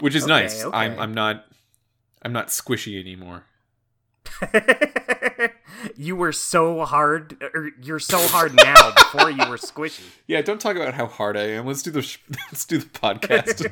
which is Okay, nice. okay. I'm I'm not I'm not squishy anymore. you were so hard, or you're so hard now. Before you were squishy. Yeah, don't talk about how hard I am. Let's do the sh- let's do the podcast.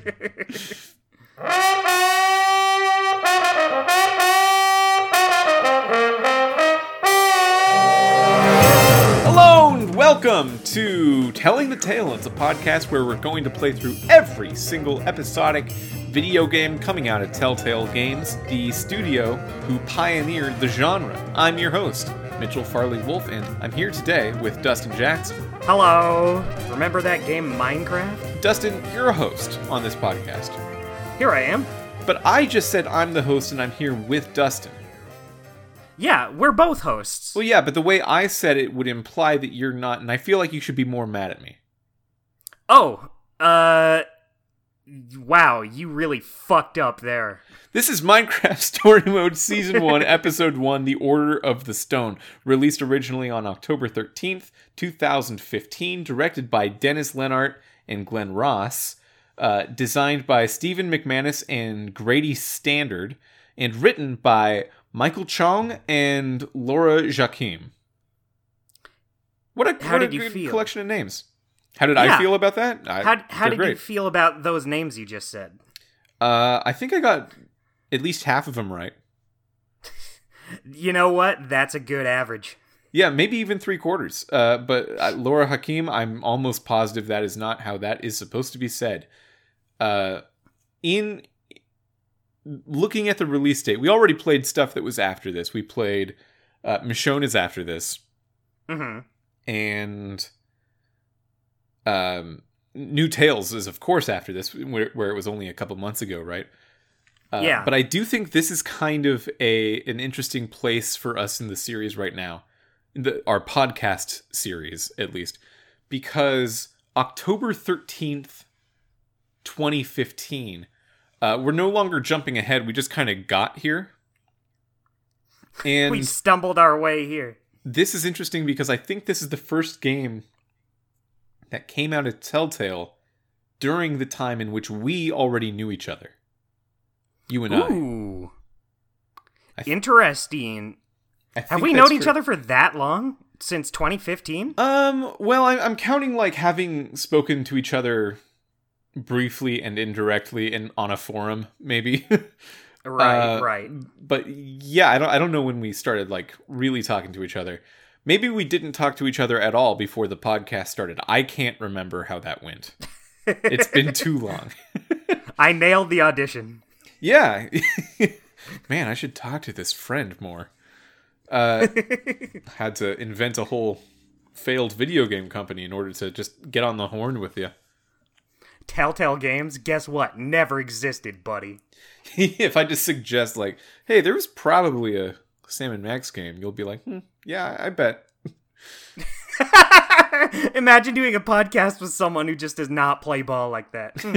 Hello and welcome to Telling the Tale. It's a podcast where we're going to play through every single episodic video game coming out of Telltale Games, the studio who pioneered the genre. I'm your host, Mitchell Farley Wolf, and I'm here today with Dustin Jackson. Hello. Remember that game Minecraft? Dustin, you're a host on this podcast. Here I am. But I just said I'm the host and I'm here with Dustin. Yeah, we're both hosts. Well, yeah, but the way I said it would imply that you're not, and I feel like you should be more mad at me. Oh, uh, wow, you really fucked up there. This is Minecraft Story Mode Season 1, Episode 1, The Order of the Stone, released originally on October 13th, 2015, directed by Dennis Lenart and Glenn Ross, uh, designed by Stephen McManus and Grady Standard, and written by Michael Chong and Laura Jaquim. What a, How what did a you good feel? collection of names. How did I feel about that? I, How, how did great. you feel about those names you just said? Uh, I think I got at least half of them right. You know what? That's a good average. Yeah, maybe even three quarters. Uh, but uh, Laura Hakim, I'm almost positive that is not how that is supposed to be said. Uh, in looking at the release date, we already played stuff that was after this. We played uh, Michonne is after this, hmm and um, New Tales is of course after this, where, where it was only a couple months ago, right? Uh, Yeah. But I do think this is kind of a an interesting place for us in the series right now, the our podcast series at least, because October thirteenth, twenty fifteen. Uh, we're no longer jumping ahead. We just kind of got here. And We stumbled our way here. this is interesting because I think this is the first game that came out of Telltale during the time in which we already knew each other. You and I. Ooh. I th- Interesting. I Have we known each other for that long? Since 2015? Um. Well, I, I'm counting like having spoken to each other briefly and indirectly and on a forum, maybe. Right, Uh, right. But yeah, I don't. I don't know when we started like really talking to each other. Maybe we didn't talk to each other at all before the podcast started. I can't remember how that went. It's been too long. I nailed the audition. Yeah. Man, I should talk to this friend more. Uh, had to invent a whole failed video game company in order to just get on the horn with you. Telltale Games, guess what? Never existed, buddy. if I just suggest, like, hey, there was probably a Sam and Max game, you'll be like, hmm, yeah, I bet. Imagine doing a podcast with someone who just does not play ball like that. Hmm.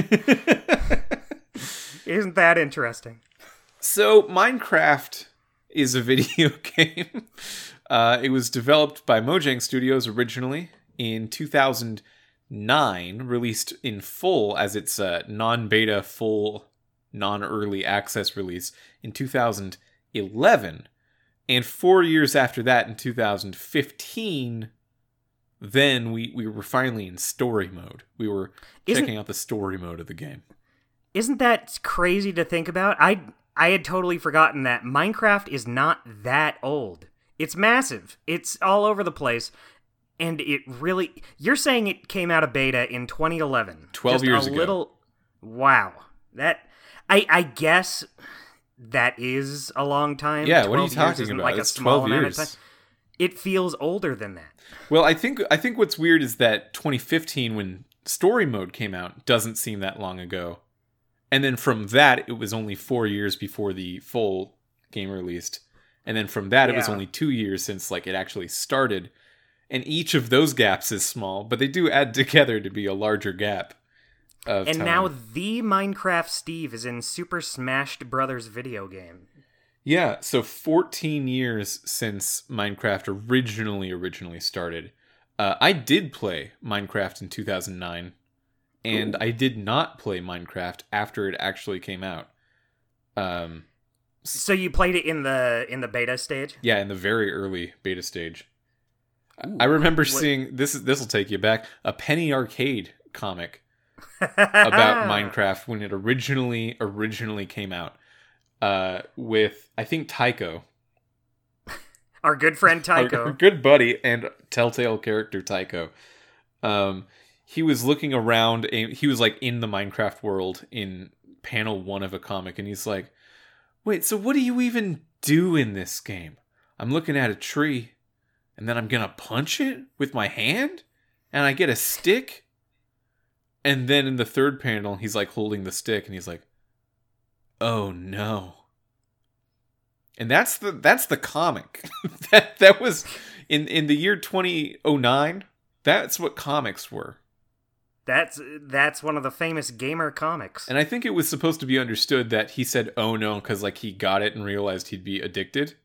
Isn't that interesting? So, Minecraft is a video game. Uh, it was developed by Mojang Studios originally in 2009, released in full as its uh, non beta, full, non early access release in 2011. And four years after that, in 2015, then we, we were finally in story mode. We were Isn't- checking out the story mode of the game. Isn't that crazy to think about? I I had totally forgotten that Minecraft is not that old. It's massive. It's all over the place. And it really you're saying it came out of beta in 2011. 12 Just years a ago. little Wow. That I I guess that is a long time. Yeah, what are you talking about? Like It's a small 12 amount years. It feels older than that. Well, I think I think what's weird is that 2015 when story mode came out doesn't seem that long ago. And then from that it was only 4 years before the full game released. And then from that it was only 2 years since like it actually started. And each of those gaps is small, but they do add together to be a larger gap. Of And time. now the Minecraft Steve is in Super Smash Brothers video game. Yeah, so 14 years since Minecraft originally originally started. Uh, I did play Minecraft in 2009. and I did not play Minecraft after it actually came out. Um, So you played it in the in the beta stage? yeah, in the very early beta stage. I remember seeing this. This will take you back. A Penny Arcade comic about Minecraft when it originally originally came out. Uh, with I think Tycho, Our good friend our- our good buddy and Telltale character Tycho. Um, he was looking around. And he was like in the Minecraft world in panel one of a comic, and he's like, "Wait, so what do you even do in this game? I'm looking at a tree, and then I'm gonna punch it with my hand, and I get a stick." And then in the third panel, he's like holding the stick, and he's like, "Oh no." and that's the that's the comic that that was in in the year 2009 that's what comics were That's that's one of the famous gamer comics. and i think it was supposed to be understood that he said oh no because like he got it and realized he'd be addicted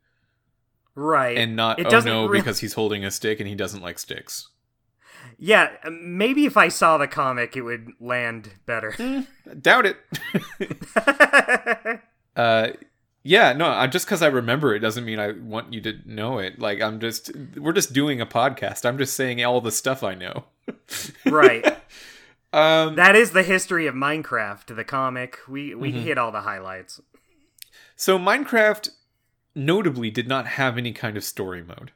right. and not It oh no real- because he's holding a stick and he doesn't like sticks yeah, maybe if I saw the comic it would land better. doubt it uh yeah no I'm just because i remember it doesn't mean i want you to know it like i'm just we're just doing a podcast i'm just saying all the stuff i know right. um That is the history of Minecraft, the comic. We we Mhm. hit all the highlights. So Minecraft notably did not have any kind of story mode.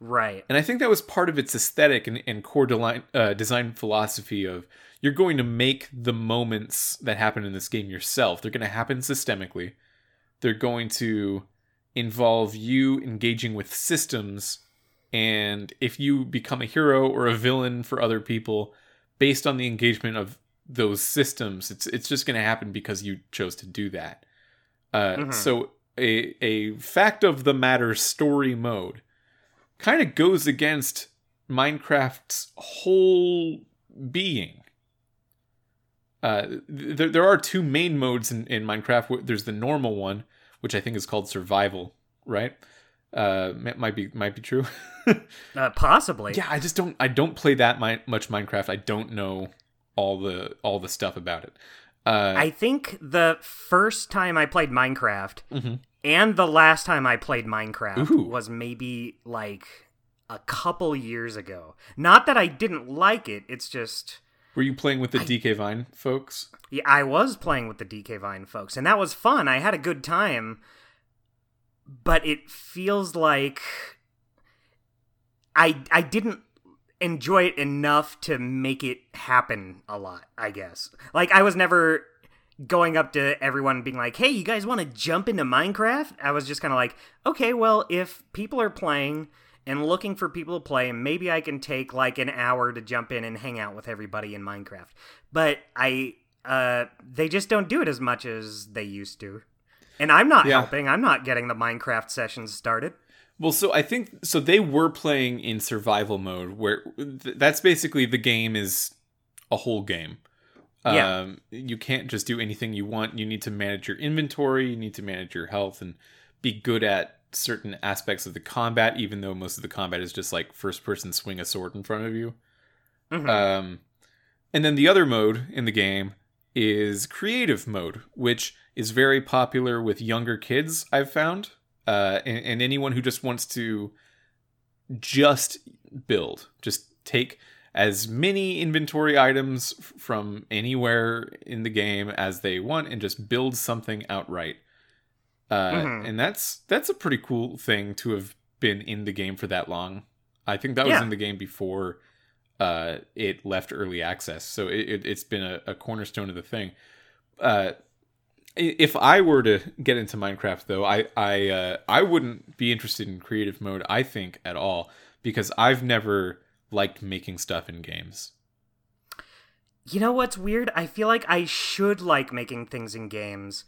Right. And I think that was part of its aesthetic and, and core design, uh, design philosophy of you're going to make the moments that happen in this game yourself. They're going to happen systemically. They're going to involve you engaging with systems. And if you become a hero or a villain for other people based on the engagement of those systems, it's it's just going to happen because you chose to do that. Uh, Mhm. So a a fact of the matter story mode kind of goes against Minecraft's whole being. Uh, there, there are two main modes in, in Minecraft. There's the normal one, which I think is called survival, right? Uh, might be might be true. Uh, possibly. yeah, I just don't I don't play that mi- much Minecraft. I don't know all the all the stuff about it. Uh, I think the first time I played Minecraft mhm. and the last time I played Minecraft Ooh. was maybe like a couple years ago. Not that I didn't like it, it's just Were you playing with the DK Vine folks? yeah, I was playing with the DK Vine folks and that was fun. I had a good time. But it feels like I I didn't enjoy it enough to make it happen a lot, I guess. Like I was never going up to everyone being like, "Hey, you guys want to jump into Minecraft?" I was just kind of like, "Okay, well, if people are playing and looking for people to play, maybe I can take like an hour to jump in and hang out with everybody in Minecraft." But I uh they just don't do it as much as they used to. And I'm not Yeah. helping. I'm not getting the Minecraft sessions started. Well, so I think so. They were playing in survival mode, where th- that's basically the game is a whole game. Yeah. Um, you can't just do anything you want. You need to manage your inventory. You need to manage your health and be good at certain aspects of the combat. Even though most of the combat is just like first person swing a sword in front of you. Mhm. Um, and then the other mode in the game is creative mode, which is very popular with younger kids. I've found, uh, and, and anyone who just wants to just build, just take as many inventory items from anywhere in the game as they want, and just build something outright. Uh, Mhm. And that's that's a pretty cool thing to have been in the game for that long. I think that was in the game before uh, it left early access, so it, it, it's been a, a cornerstone of the thing. Uh, if I were to get into Minecraft, though, I I uh, I wouldn't be interested in creative mode. I think at all because I've never liked making stuff in games. You know what's weird? I feel like I should like making things in games,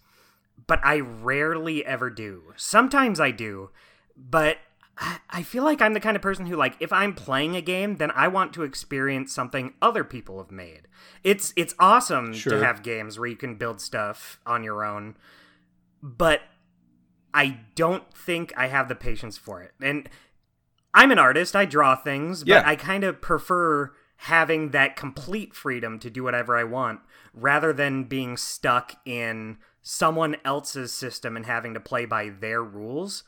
but I rarely ever do. Sometimes I do, but I- I feel like I'm the kind of person who like if I'm playing a game, then I want to experience something other people have made. It's it's awesome Sure. to have games where you can build stuff on your own, but I don't think I have the patience for it. And I'm an artist, I draw things, but Yeah. I kind of prefer having that complete freedom to do whatever I want rather than being stuck in someone else's system and having to play by their rules.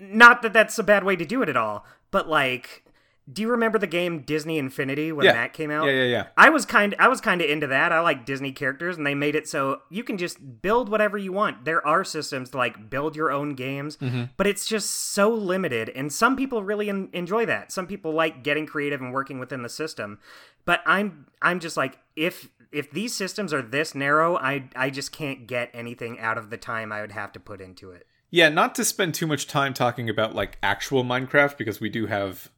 Not that that's a bad way to do it at all, but like do you remember the game Disney Infinity when Yeah. that came out? Yeah, yeah, yeah. I was kind I was kind of into that. I like Disney characters and they made it so you can just build whatever you want. There are systems to like build your own games, mm-hmm. but it's just so limited and some people really en- enjoy that. Some people like getting creative and working within the system. But I'm I'm just like if if these systems are this narrow, I I just can't get anything out of the time I would have to put into it. Yeah, not to spend too much time talking about like actual Minecraft because we do have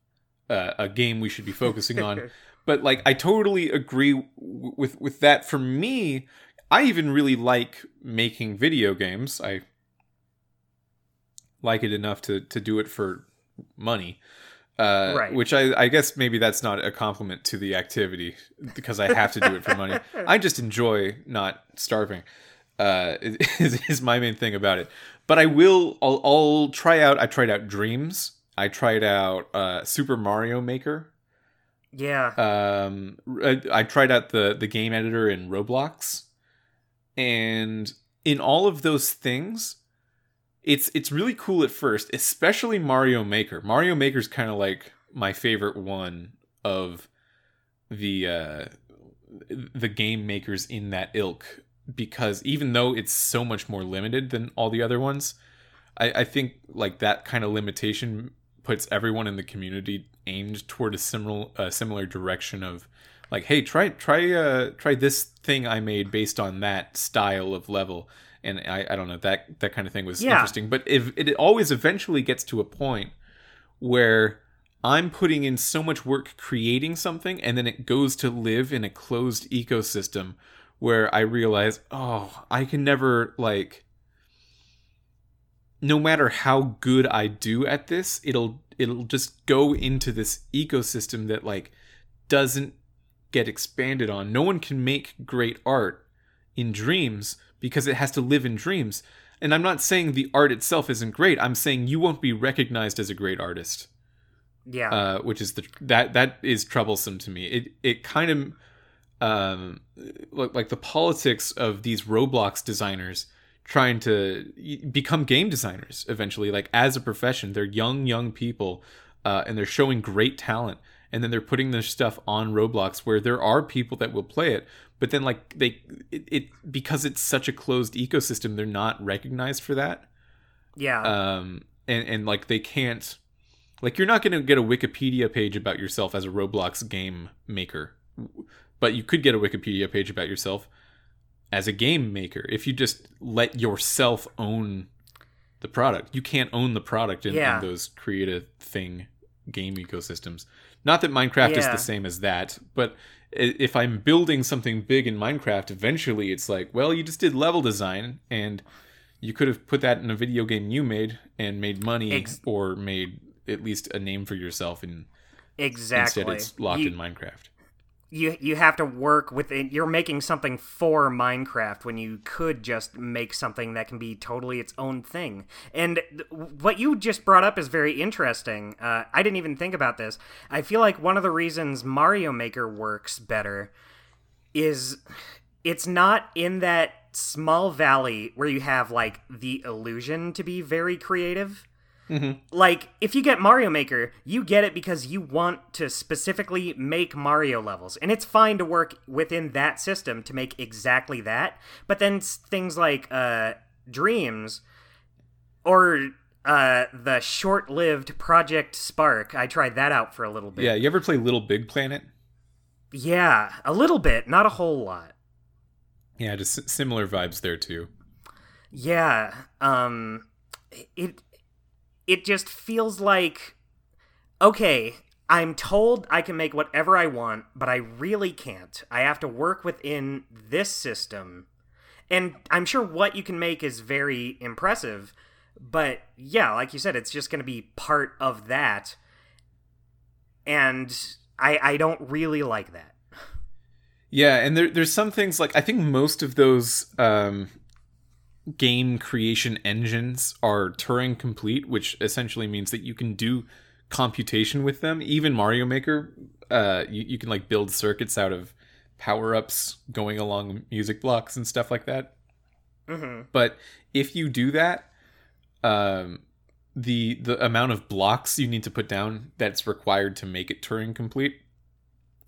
uh, a game we should be focusing on. but like, I totally agree w- with with that. For me, I even really like making video games. I like it enough to to do it for money. Uh, Right. Which I, I guess maybe that's not a compliment to the activity because I have to do it for money. I just enjoy not starving. Uh, is, is my main thing about it. But I will. I'll, I'll try out. I tried out Dreams. I tried out uh, Super Mario Maker. Yeah. Um, I, I tried out the the game editor in Roblox, and in all of those things, it's it's really cool at first, especially Mario Maker. Mario Maker's kind of like my favorite one of the uh, the game makers in that ilk because even though it's so much more limited than all the other ones, I, I think like that kind of limitation puts everyone in the community aimed toward a similar a similar direction of like hey try try uh try this thing i made based on that style of level and i i don't know that that kind of thing was Yeah. interesting but if it always eventually gets to a point where i'm putting in so much work creating something and then it goes to live in a closed ecosystem where i realize oh i can never like no matter how good I do at this, it'll it'll just go into this ecosystem that like doesn't get expanded on. No one can make great art in dreams because it has to live in dreams. And I'm not saying the art itself isn't great. I'm saying you won't be recognized as a great artist yeah. uh, which is the that that is troublesome to me. It it kind of um like like the politics of these Roblox designers trying to become game designers eventually, like as a profession. They're young young people, uh, and they're showing great talent, and then they're putting their stuff on Roblox where there are people that will play it. But then, like they, it, it because it's such a closed ecosystem, they're not recognized for that yeah. um and and like they can't like you're not going to get a wikipedia page about yourself as a roblox game maker but you could get a wikipedia page about yourself as a game maker if you just let yourself own the product you can't own the product in, Yeah. in those creative thing game ecosystems not that minecraft is the same as that but if i'm building something big in minecraft eventually it's like well you just did level design and you could have put that in a video game you made and made money Ex- or made at least a name for yourself and exactly. instead it's locked You- in minecraft you you have to work within you're making something for Minecraft when you could just make something that can be totally its own thing. And th- what you just brought up is very interesting. Uh, I didn't even think about this. I feel like one of the reasons Mario Maker works better is it's not in that small valley where you have like the illusion to be very creative like if you get Mario Maker, you get it because you want to specifically make Mario levels, and it's fine to work within that system to make exactly that. But then things like uh, Dreams or uh, the short-lived Project Spark, I tried that out for a little bit. yeah you ever play little big planet yeah, a little bit, not a whole lot. yeah just s- similar vibes there too Yeah, um it it just feels like okay, I'm told I can make whatever I want, but I really can't. I have to work within this system. And I'm sure what you can make is very impressive, but yeah, like you said, it's just going to be part of that. And I I don't really like that. Yeah, and there, there's some things like I think most of those um, game creation engines are Turing complete, which essentially means that you can do computation with them. Even Mario Maker, uh, you, you can like build circuits out of power ups going along music blocks and stuff like that. Mm-hmm. But if you do that, um, the the amount of blocks you need to put down that's required to make it Turing complete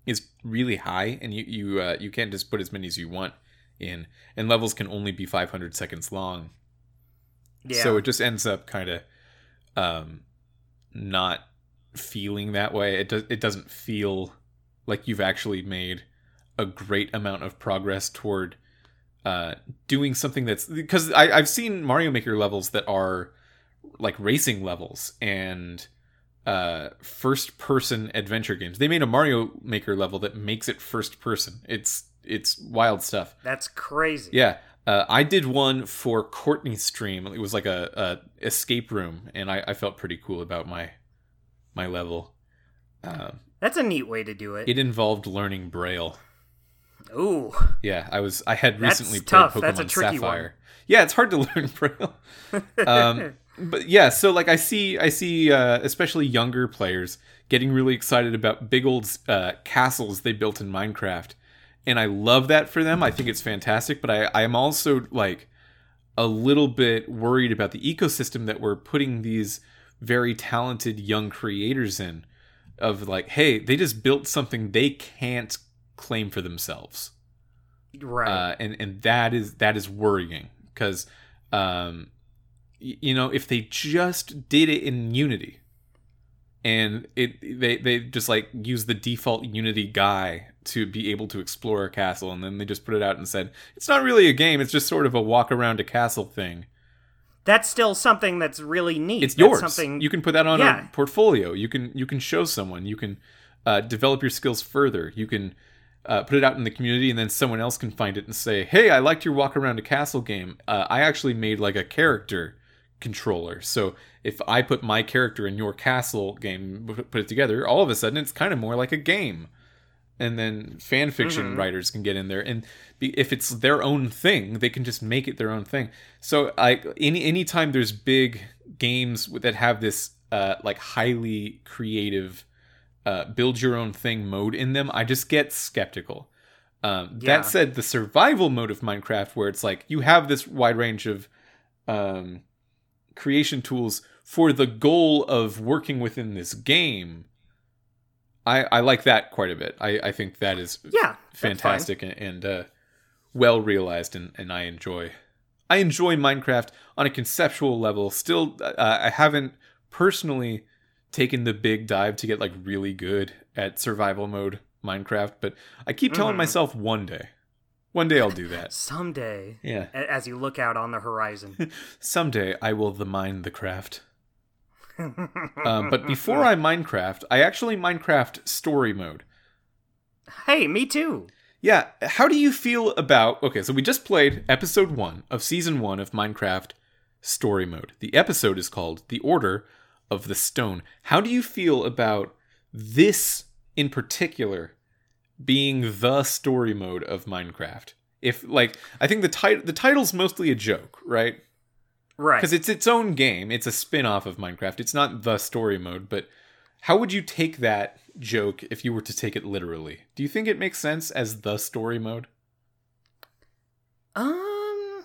is really high, and you you uh, you can't just put as many as you want in, and levels can only be 500 seconds long. Yeah. So it just ends up kind of um, not feeling that way. It does. It doesn't feel like you've actually made a great amount of progress toward uh, doing something that's because I, I've seen Mario Maker levels that are like racing levels and uh, first person adventure games. They made a Mario Maker level that makes it first person. It's it's wild stuff. That's crazy. Yeah. Uh, I did one for Courtney's stream. It was like a, a escape room, and I, I felt pretty cool about my my level. Um, That's a neat way to do it. it involved learning Braille. Ooh. Yeah, I was I had That's recently played tough. Pokemon That's a tricky one. Sapphire. Yeah, it's hard to learn Braille. um, but yeah, so like I see I see uh, especially younger players getting really excited about big old uh, castles they built in Minecraft, and I love that for them. I think it's fantastic, but I I am also like a little bit worried about the ecosystem that we're putting these very talented young creators in of like hey they just built something they can't claim for themselves right. uh, and and that is that is worrying because um, y- you know if they just did it in Unity and it they they just like use the default Unity guy to be able to explore a castle and then they just put it out and said it's not really a game it's just sort of a walk around a castle thing. That's still something that's really neat. it's That's yours. Something you can put that on Yeah. a portfolio. You can you can show someone. You can uh, develop your skills further. You can uh, put it out in the community and then someone else can find it and say hey i liked your walk around a castle game. Uh, i actually made like a character controller. So if i put my character in your castle game put it together all of a sudden it's kind of more like a game and then fan fiction Mhm. writers can get in there and be, if it's their own thing they can just make it their own thing so like any anytime there's big games that have this uh like highly creative uh build your own thing mode in them i just get skeptical um Yeah. that said the survival mode of minecraft where it's like you have this wide range of um creation tools for the goal of working within this game I, I like that quite a bit. I, I think that is Yeah. fantastic and, and uh, well realized, and, and I enjoy. I enjoy Minecraft on a conceptual level. Still, uh, I haven't personally taken the big dive to get like really good at survival mode Minecraft, but I keep telling Mhm. myself one day, one day I'll do that. Someday, Yeah, as you look out on the horizon. someday I will the mine the craft. Um, but before I Minecraft, I actually Minecraft story mode. hey, me too. Yeah, how do you feel about Okay, so we just played episode 1 of season 1 of Minecraft story mode. The episode is called The Order of the Stone. How do you feel about this in particular being the story mode of Minecraft? If like I think the title the title's mostly a joke, right? Right. Because it's its own game. It's a spin-off of Minecraft. It's not the story mode, but how would you take that joke if you were to take it literally? Do you think it makes sense as the story mode? Um,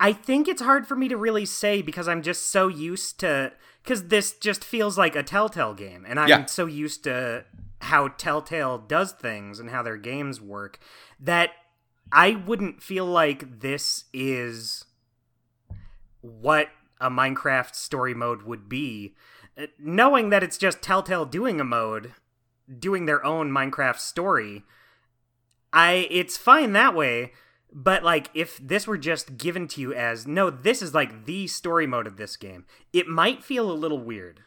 I think it's hard for me to really say because I'm just so used to because this just feels like a Telltale game, and I'm Yeah. so used to how Telltale does things and how their games work that I wouldn't feel like this is what a Minecraft story mode would be, Uh, knowing that it's just Telltale doing a mode, doing their own Minecraft story. I it's fine that way, but like if this were just given to you as no, this is like the story mode of this game, it might feel a little weird.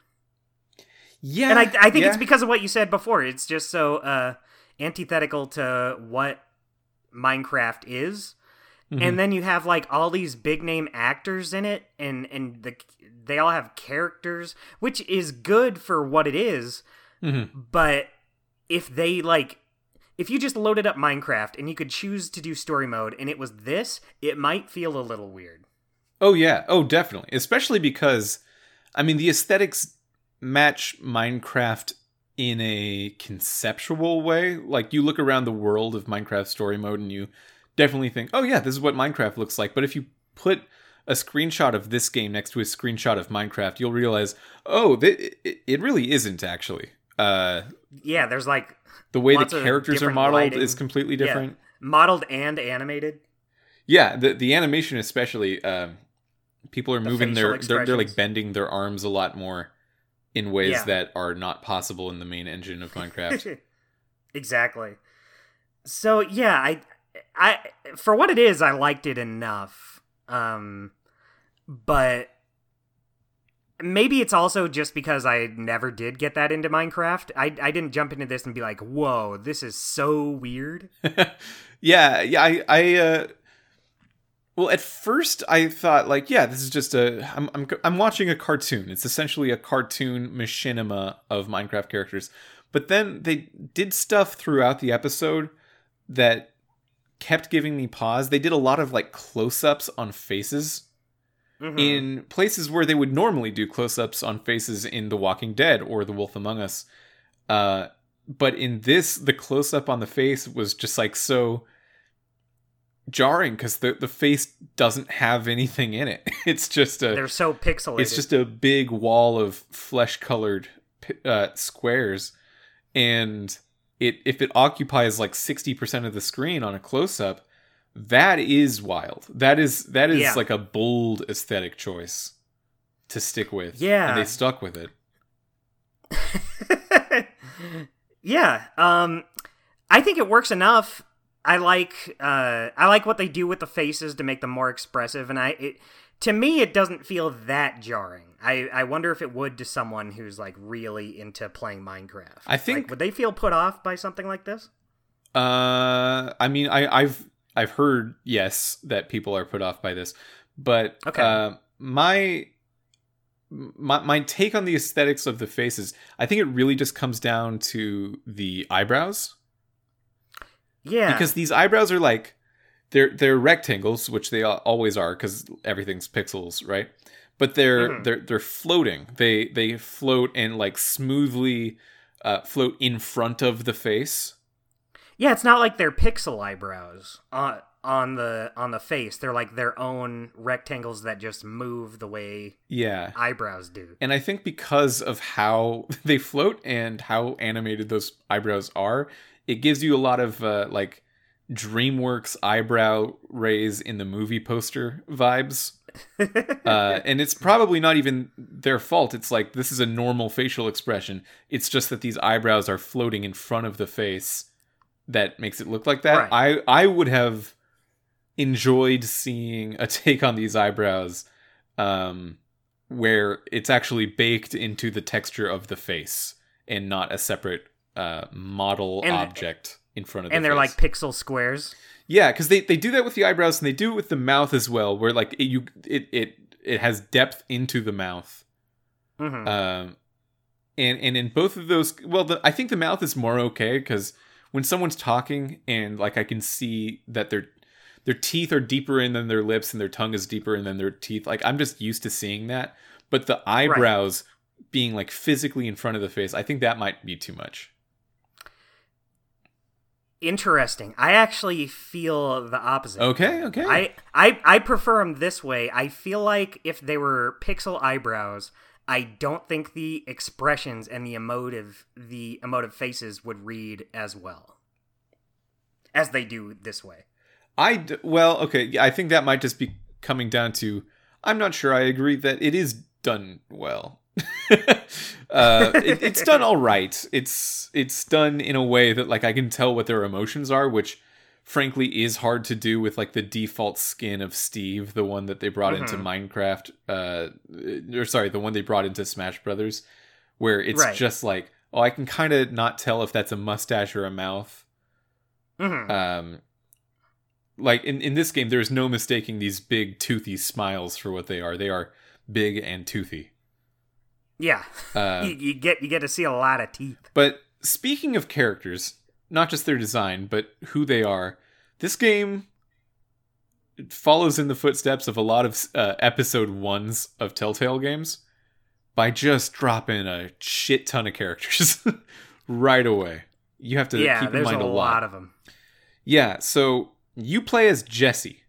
Yeah, and I I think it's because of what you said before. It's just so uh antithetical to what Minecraft is. Mhm. And then you have like all these big name actors in it and and the they all have characters, which is good for what it is, Mhm. but if they like if you just loaded up Minecraft and you could choose to do story mode and it was this, it might feel a little weird. Oh yeah, oh definitely, especially because I mean the aesthetics match Minecraft in a conceptual way. Like you look around the world of Minecraft story mode and you definitely think, "Oh yeah, this is what Minecraft looks like." But if you put a screenshot of this game next to a screenshot of Minecraft, you'll realize, "Oh, th- it, it really isn't actually." Uh Yeah, there's like the way the characters are modeled lighting. is completely Yeah. different. modeled and animated. Yeah, the the animation especially um people are The moving their they're, they're like bending their arms a lot more in ways Yeah. that are not possible in the main engine of Minecraft. exactly. So yeah, I I for what it is, I liked it enough. Um but maybe it's also just because I never did get that into Minecraft. I I didn't jump into this and be like, "Whoa, this is so weird." yeah, yeah, I I uh well, at first I thought like, yeah, this is just a I'm I'm I'm watching a cartoon. It's essentially a cartoon machinima of Minecraft characters. But then they did stuff throughout the episode that kept giving me pause. They did a lot of like close-ups on faces Mhm. in places where they would normally do close-ups on faces in The Walking Dead or The Wolf Among Us. Uh, but in this, the close-up on the face was just like so jarring because the the face doesn't have anything in it. It's just a They're so pixelated. it's just a big wall of flesh-colored uh, squares, and it if it occupies like sixty percent of the screen on a close-up, that is wild. That is that is Yeah. like a bold aesthetic choice to stick with. Yeah. and they stuck with it. yeah, um I think it works enough. I like uh I like what they do with the faces to make them more expressive and I it to me it doesn't feel that jarring. I I wonder if it would to someone who's like really into playing Minecraft. I think- Like, would they feel put off by something like this? Uh, I mean, I, I've I've heard yes that people are put off by this, but Okay. uh, my my my take on the aesthetics of the faces, I think it really just comes down to the eyebrows Yeah. because these eyebrows are like they're they're rectangles, which they always are because everything's pixels, right? But they're Mhm. they're they're floating. They they float and like smoothly uh, float in front of the face. Yeah, it's not like they're pixel eyebrows on on the on the face. They're like their own rectangles that just move the way Yeah. eyebrows do. And I think because of how they float and how animated those eyebrows are, it gives you a lot of uh, like DreamWorks eyebrow raise in the movie poster vibes. Uh, and it's probably not even their fault. It's like this is a normal facial expression. It's just that these eyebrows are floating in front of the face that makes it look like that. I I would have enjoyed seeing a take on these eyebrows um where it's actually baked into the texture of the face and not a separate uh model And- object in front of the and they're face. like pixel squares. Yeah, because they, they do that with the eyebrows and they do it with the mouth as well, where like it, you it it it has depth into the mouth. hmm Um, and and in both of those, well, the, I think the mouth is more okay because when someone's talking and like I can see that their their teeth are deeper in than their lips and their tongue is deeper in than their teeth. Like I'm just used to seeing that, but the eyebrows being like physically in front of the face, I think that might be too much. Interesting. I actually feel the opposite. Okay, okay. I, I I prefer them this way. I feel like if they were pixel eyebrows, I don't think the expressions and the emotive the emotive faces would read as well as they do this way. I d- well, okay. I think that might just be coming down to I'm not sure. I agree that it is done well. uh, it, it's done all right. It's it's done in a way that like I can tell what their emotions are, which frankly is hard to do with like the default skin of Steve, the one that they brought into Minecraft. Uh, or sorry, the one they brought into Smash Brothers, where it's Right. just like oh, I can kind of not tell if that's a mustache or a mouth hmm um like in, in this game there's no mistaking these big toothy smiles for what they are they are big and toothy yeah, uh, you, you get you get to see a lot of teeth. but speaking of characters not just their design but who they are this game follows in the footsteps of a lot of uh, episode ones of telltale games by just dropping a shit ton of characters right away. You have to yeah, keep in there's mind a a lot of them. Yeah, so you play as Jesse.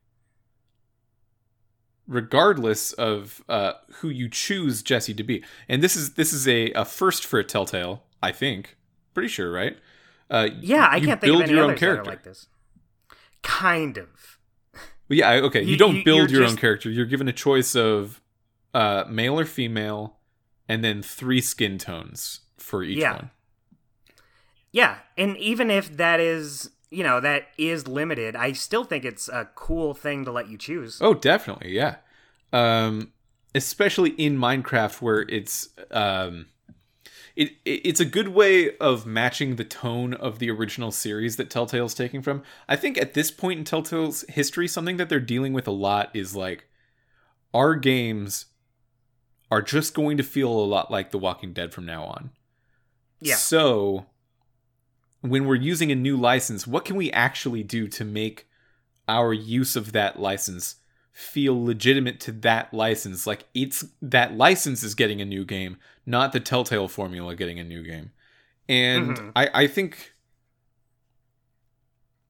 Regardless of uh, who you choose Jesse to be, and this is this is a, a first for a Telltale, I think. Pretty sure, right? Uh, Yeah, I can't think build of any your own character. like this. Kind of. Well, yeah, okay. You, You- don't build your own character. You're given a choice of uh, male or female, and then three skin tones for each Yeah. one. Yeah, and even if that is, you know, that is limited, I still think it's a cool thing to let you choose. Oh, definitely, yeah. Um, especially in Minecraft, where it's um, it, it it's a good way of matching the tone of the original series that Telltale's taking from. I think at this point in Telltale's history, something that they're dealing with a lot is like our games are just going to feel a lot like The Walking Dead from now on. Yeah. So when we're using a new license, what can we actually do to make our use of that license feel legitimate to that license? Like it's that license is getting a new game, not the Telltale formula getting a new game. And Mhm. I, I think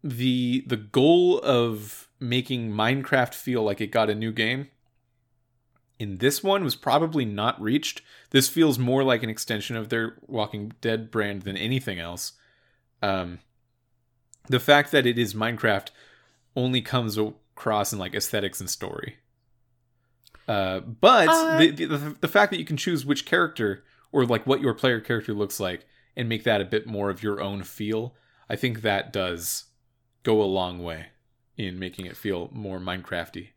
the the goal of making Minecraft feel like it got a new game in this one was probably not reached. This feels more like an extension of their Walking Dead brand than anything else. Um, the fact that it is Minecraft only comes across in like aesthetics and story. Uh, but Uh, the, the the fact that you can choose which character or like what your player character looks like and make that a bit more of your own feel, I think that does go a long way in making it feel more Minecrafty.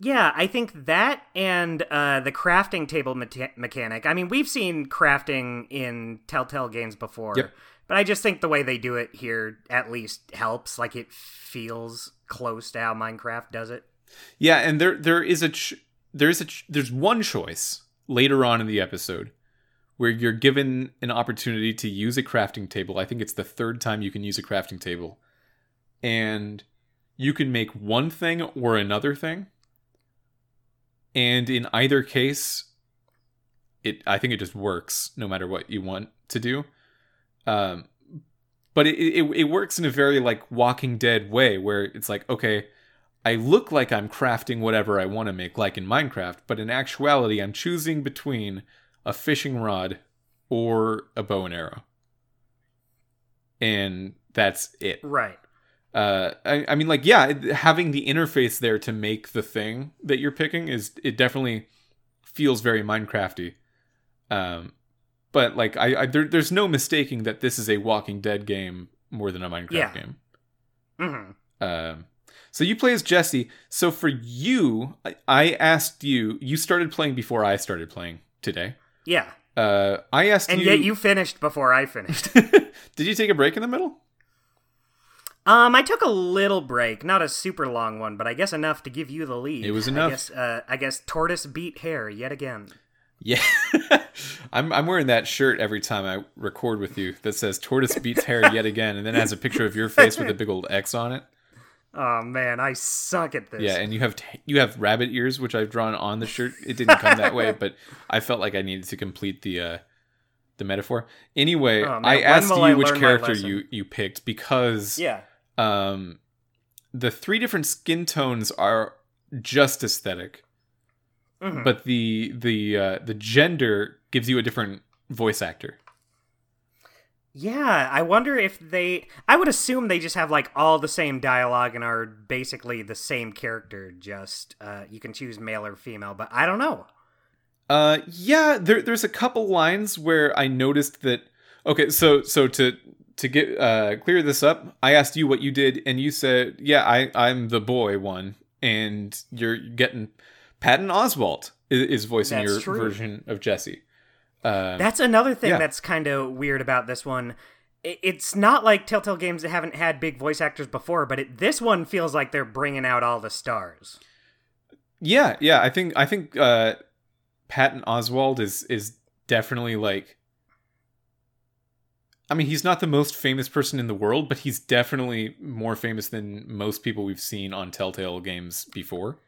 Yeah, I think that and uh, the crafting table meta- mechanic. I mean, we've seen crafting in Telltale games before, Yep. But I just think the way they do it here at least helps. Like it feels close to how Minecraft does it. Yeah, and there there is a ch- there's a ch- there's one choice later on in the episode where you're given an opportunity to use a crafting table. I think it's the third time you can use a crafting table. And you can make one thing or another thing. And in either case, it I think it just works no matter what you want to do. Um but it, it it works in a very like Walking Dead way where it's like okay, I look like I'm crafting whatever I want to make, like in Minecraft, but in actuality, I'm choosing between a fishing rod or a bow and arrow. And that's it. Right. Uh, I, I mean, like, yeah, having the interface there to make the thing that you're picking is, it definitely feels very Minecrafty. Um, but, like, I, I there, there's no mistaking that this is a Walking Dead game more than a Minecraft Yeah. game. hmm Um, so you play as Jesse. So for you, I, I asked you. You started playing before I started playing today. Yeah. Uh, I asked you And you. yet you finished before I finished. did you take a break in the middle? um, I took a little break, not a super long one, but I guess enough to give you the lead. It was I enough. guess, uh, I guess tortoise beat hare yet again. Yeah, I'm I'm wearing that shirt every time I record with you that says "Tortoise beats hare yet again," and then it has a picture of your face with a big old X on it. Oh man, I suck at this. Yeah, and you have t- you have rabbit ears, which I've drawn on the shirt. It didn't come that way, but I felt like I needed to complete the uh, the metaphor. Anyway, Oh, I asked you I which character you you picked because yeah. um, the three different skin tones are just aesthetic, Mhm. but the the uh, the gender gives you a different voice actor. Yeah, I wonder if they. I would assume they just have like all the same dialogue and are basically the same character. Just uh, you can choose male or female, but I don't know. Uh, yeah, there, there's a couple lines where I noticed that. Okay, so so to to get uh clear this up, I asked you what you did, and you said, "Yeah, I I'm the boy one," and you're getting Patton Oswalt is, is voicing That's your true. version of Jesse. Um, That's another thing yeah. that's kind of weird about this one. It's not like Telltale games haven't had big voice actors before, but it, this one feels like they're bringing out all the stars. yeah, yeah, I think I think uh, Patton Oswalt is is definitely like. I mean, he's not the most famous person in the world, but he's definitely more famous than most people we've seen on Telltale games before.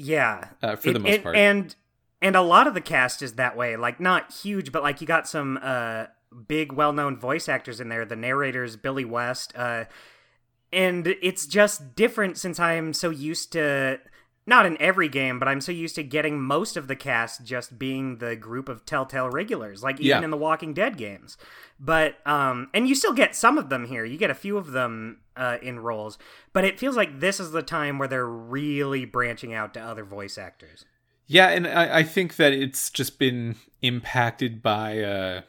Yeah, Uh, for the It- most it- part. And and a lot of the cast is that way. Like not huge, but like you got some uh big well-known voice actors in there. The narrator's Billy West. Uh and it's just different since I'm so used to not in every game, but I'm so used to getting most of the cast just being the group of Telltale regulars, like even Yeah. in the Walking Dead games. But um, and you still get some of them here. You get a few of them uh, in roles, but it feels like this is the time where they're really branching out to other voice actors. Yeah, and I, I think that it's just been impacted by uh,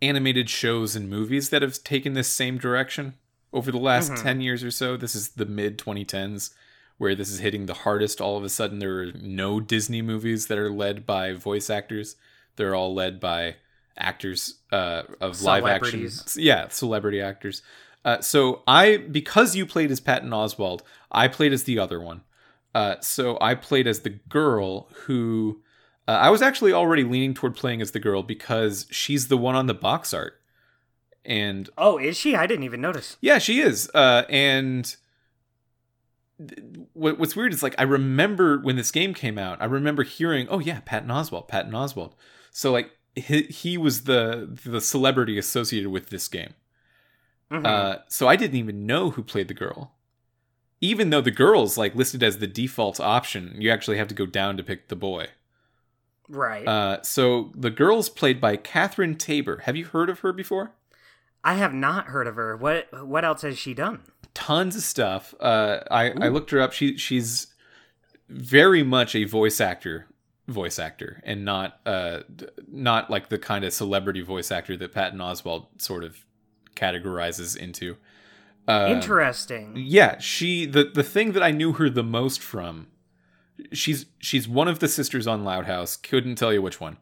animated shows and movies that have taken this same direction over the last Mhm. 10 years or so. This is the mid 2010s where this is hitting the hardest. All of a sudden, there are no Disney movies that are led by voice actors, they're all led by actors uh, of live action. Yeah, celebrity actors. Uh, so I, because you played as Patton Oswalt, I played as the other one. Uh, so I played as the girl who uh, I was actually already leaning toward playing as the girl because she's the one on the box art, and Oh, is she? I didn't even notice. yeah, she is. Uh, and what's weird is like I remember when this game came out, I remember hearing, "Oh yeah, Patton Oswalt, Patton Oswalt." So like he, he was the the celebrity associated with this game. Mhm. Uh, so I didn't even know who played the girl. Even though the girl's like listed as the default option, you actually have to go down to pick the boy. right. Uh, so the girl's played by Catherine Taber. Have you heard of her before? I have not heard of her. What What else has she done? Tons of stuff. Uh, I I looked her up. She she's very much a voice actor, voice actor, and not uh not like the kind of celebrity voice actor that Patton Oswalt sort of categorizes into. Uh, Interesting. yeah she the the thing that i knew her the most from she's she's one of the sisters on loud house couldn't tell you which one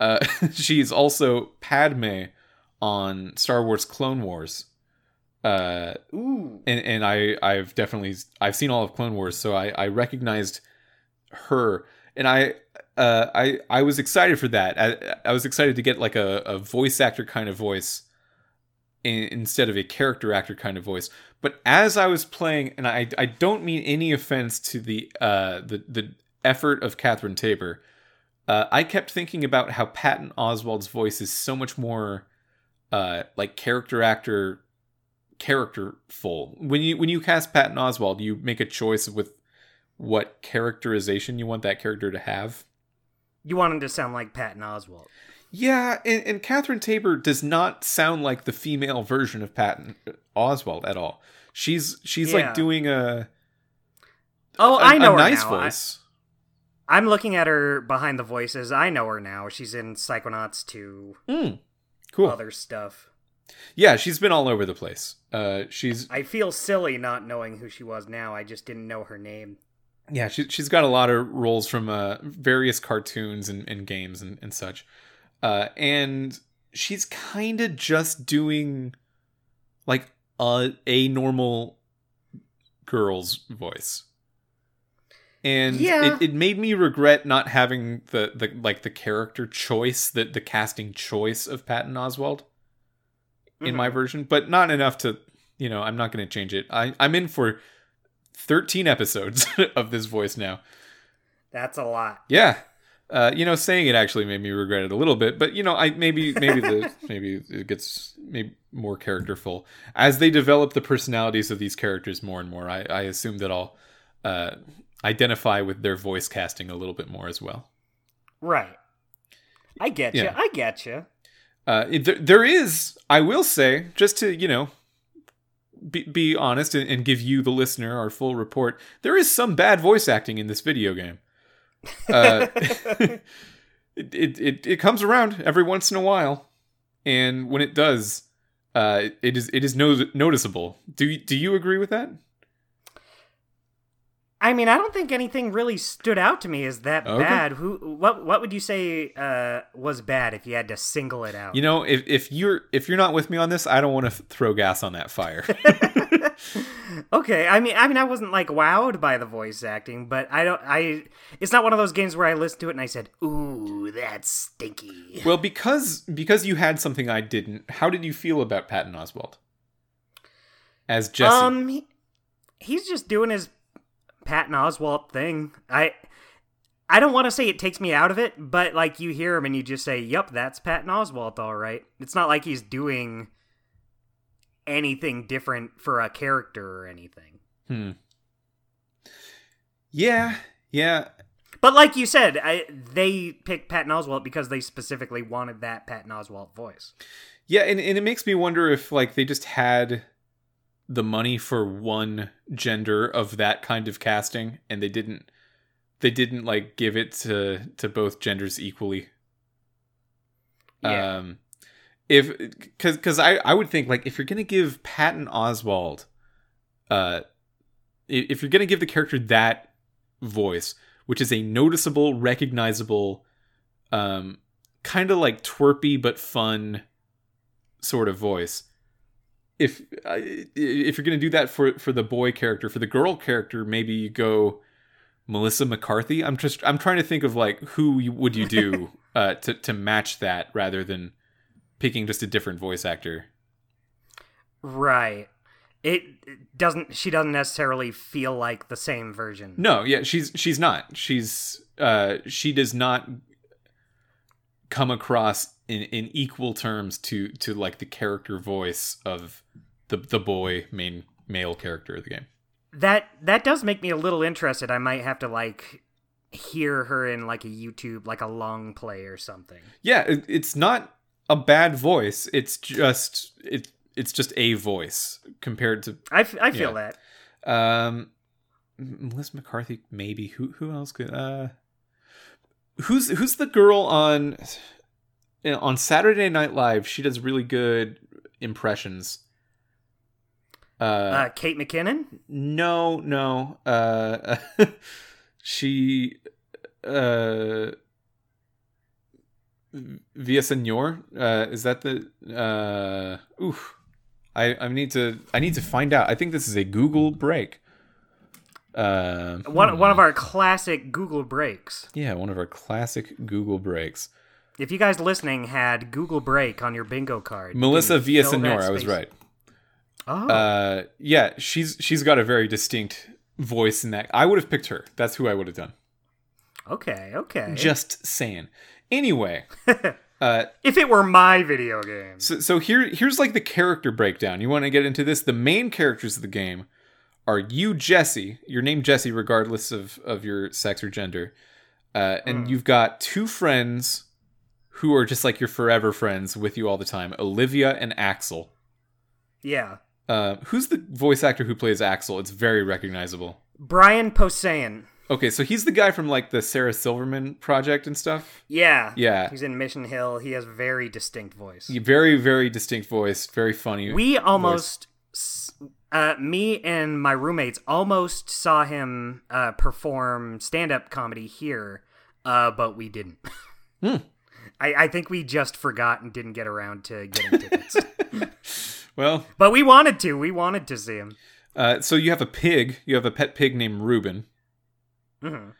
uh she's also padme on star wars clone wars uh Ooh. and and i i've definitely i've seen all of clone wars so i i recognized her. And i uh i i was excited for that. I, I was excited to get like a, a voice actor kind of voice in, instead of a character actor kind of voice. But as i was playing and i i don't mean any offense to the uh the the effort of catherine taber uh, I kept thinking about how Patton Oswalt's voice is so much more uh, like character actor characterful. When you when you cast Patton Oswalt, you make a choice with what characterization you want that character to have. You want him to sound like Patton Oswalt. Yeah, and, and Catherine Taber does not sound like the female version of Patton Oswalt at all. She's she's Yeah. like doing a Oh, a- I know a her nice now. I- voice. I'm looking at her behind the voices. I know her now. She's in Psychonauts 2, Mm, cool. other stuff. Yeah, she's been all over the place. Uh, she's I feel silly not knowing who she was now. I just didn't know her name. Yeah, she, she's got a lot of roles from uh, various cartoons and, and games and, and such. Uh, and she's kind of just doing like a, a normal girl's voice. And Yeah. it, it made me regret not having the, the like the character choice, the, the casting choice of Patton Oswalt in my Mhm. version, but not enough to, you know, I'm not going to change it. I, I'm in for 13 episodes of this voice now. That's a lot. Yeah. Uh, you know, saying it actually made me regret it a little bit, but you know, I maybe maybe the maybe it gets maybe more characterful as they develop the personalities of these characters more and more. I, I assume that I'll uh, identify with their voice casting a little bit more as well. Right. I get you. I get you. Uh, there, there is, I will say, just to you know, be, be honest and, and give you the listener our full report. There is some bad voice acting in this video game. Uh, it, it it it comes around every once in a while, and when it does, uh, it is it is no- noticeable. Do you, do you agree with that? I mean, I don't think anything really stood out to me as that Okay. bad. Who? What? What would you say uh, was bad if you had to single it out? You know, if if you're if you're not with me on this, I don't want to throw gas on that fire. okay, I mean, I mean, I wasn't like wowed by the voice acting, but I don't. I. It's not one of those games where I listened to it and I said, "Ooh, that's stinky." well, because because you had something I didn't. How did you feel about Patton Oswalt as Jesse? Um, he, he's just doing his Patton Oswalt thing. I, I don't want to say it takes me out of it, but like you hear him and you just say, "Yep, that's Patton Oswalt, all right." It's not like he's doing anything different for a character or anything. Hmm. Yeah, yeah. But like you said, I, they picked Patton Oswalt because they specifically wanted that Patton Oswalt voice. Yeah, and, and it makes me wonder if like they just had the money for one gender of that kind of casting and they didn't they didn't like give it to to both genders equally. Yeah. Um if cuz cuz I I would think like if you're going to give Patton Oswalt uh if you're going to give the character that voice, which is a noticeable, recognizable um kind of like twerpy but fun sort of voice. If if you're going to do that for for the boy character, for the girl character, maybe you go Melissa McCarthy. I'm just I'm trying to think of like who you, would you do uh, to to match that rather than picking just a different voice actor. Right. It doesn't. She doesn't necessarily feel like the same version. No, yeah, she's she's not. She's uh she does not come across in in equal terms to to like the character voice of the the boy main male character of the game. That that does make me a little interested. I might have to like hear her in like a YouTube, like a long play or something. Yeah, it, it's not a bad voice. It's just it it's just a voice compared to I, f- I feel Yeah. that. um Melissa McCarthy maybe. Who who else could uh Who's who's the girl on you know, on Saturday Night Live? She does really good impressions. Uh, Uh, Kate McKinnon. no, no. Uh, she uh Villaseñor. Uh, is that the uh? Oof. I I need to I need to find out. I think this is a Google break. Uh, One one of our classic Google breaks. yeah, one of our classic Google breaks. If you guys listening had Google break on your bingo card, Melissa can Villa fill that Senor, I was right. Oh, Uh, yeah, she's she's got a very distinct voice in that. I would have picked her. That's who I would have done. okay, okay. Just saying. Anyway, uh, if it were my video game, so so here here's like the character breakdown. You want to get into this? The main characters of the game are you, Jesse. Your name Jesse, regardless of of your sex or gender. Uh, and you've got two friends who are just like your forever friends with you all the time, Olivia and Axel. yeah, Uh, who's the voice actor who plays Axel? It's very recognizable. Brian Posehn. Okay, so he's the guy from like the Sarah Silverman project and stuff. Yeah, Yeah. He's in Mission Hill. He has very distinct voice. Very, very distinct voice, very funny. We almost, s uh, me and my roommates almost saw him uh, perform stand-up comedy here, uh, but we didn't. Hmm. I, I think we just forgot and didn't get around to getting tickets. well, but we wanted to. We wanted to see him. uh, so you have a pig. You have a pet pig named Reuben. hmm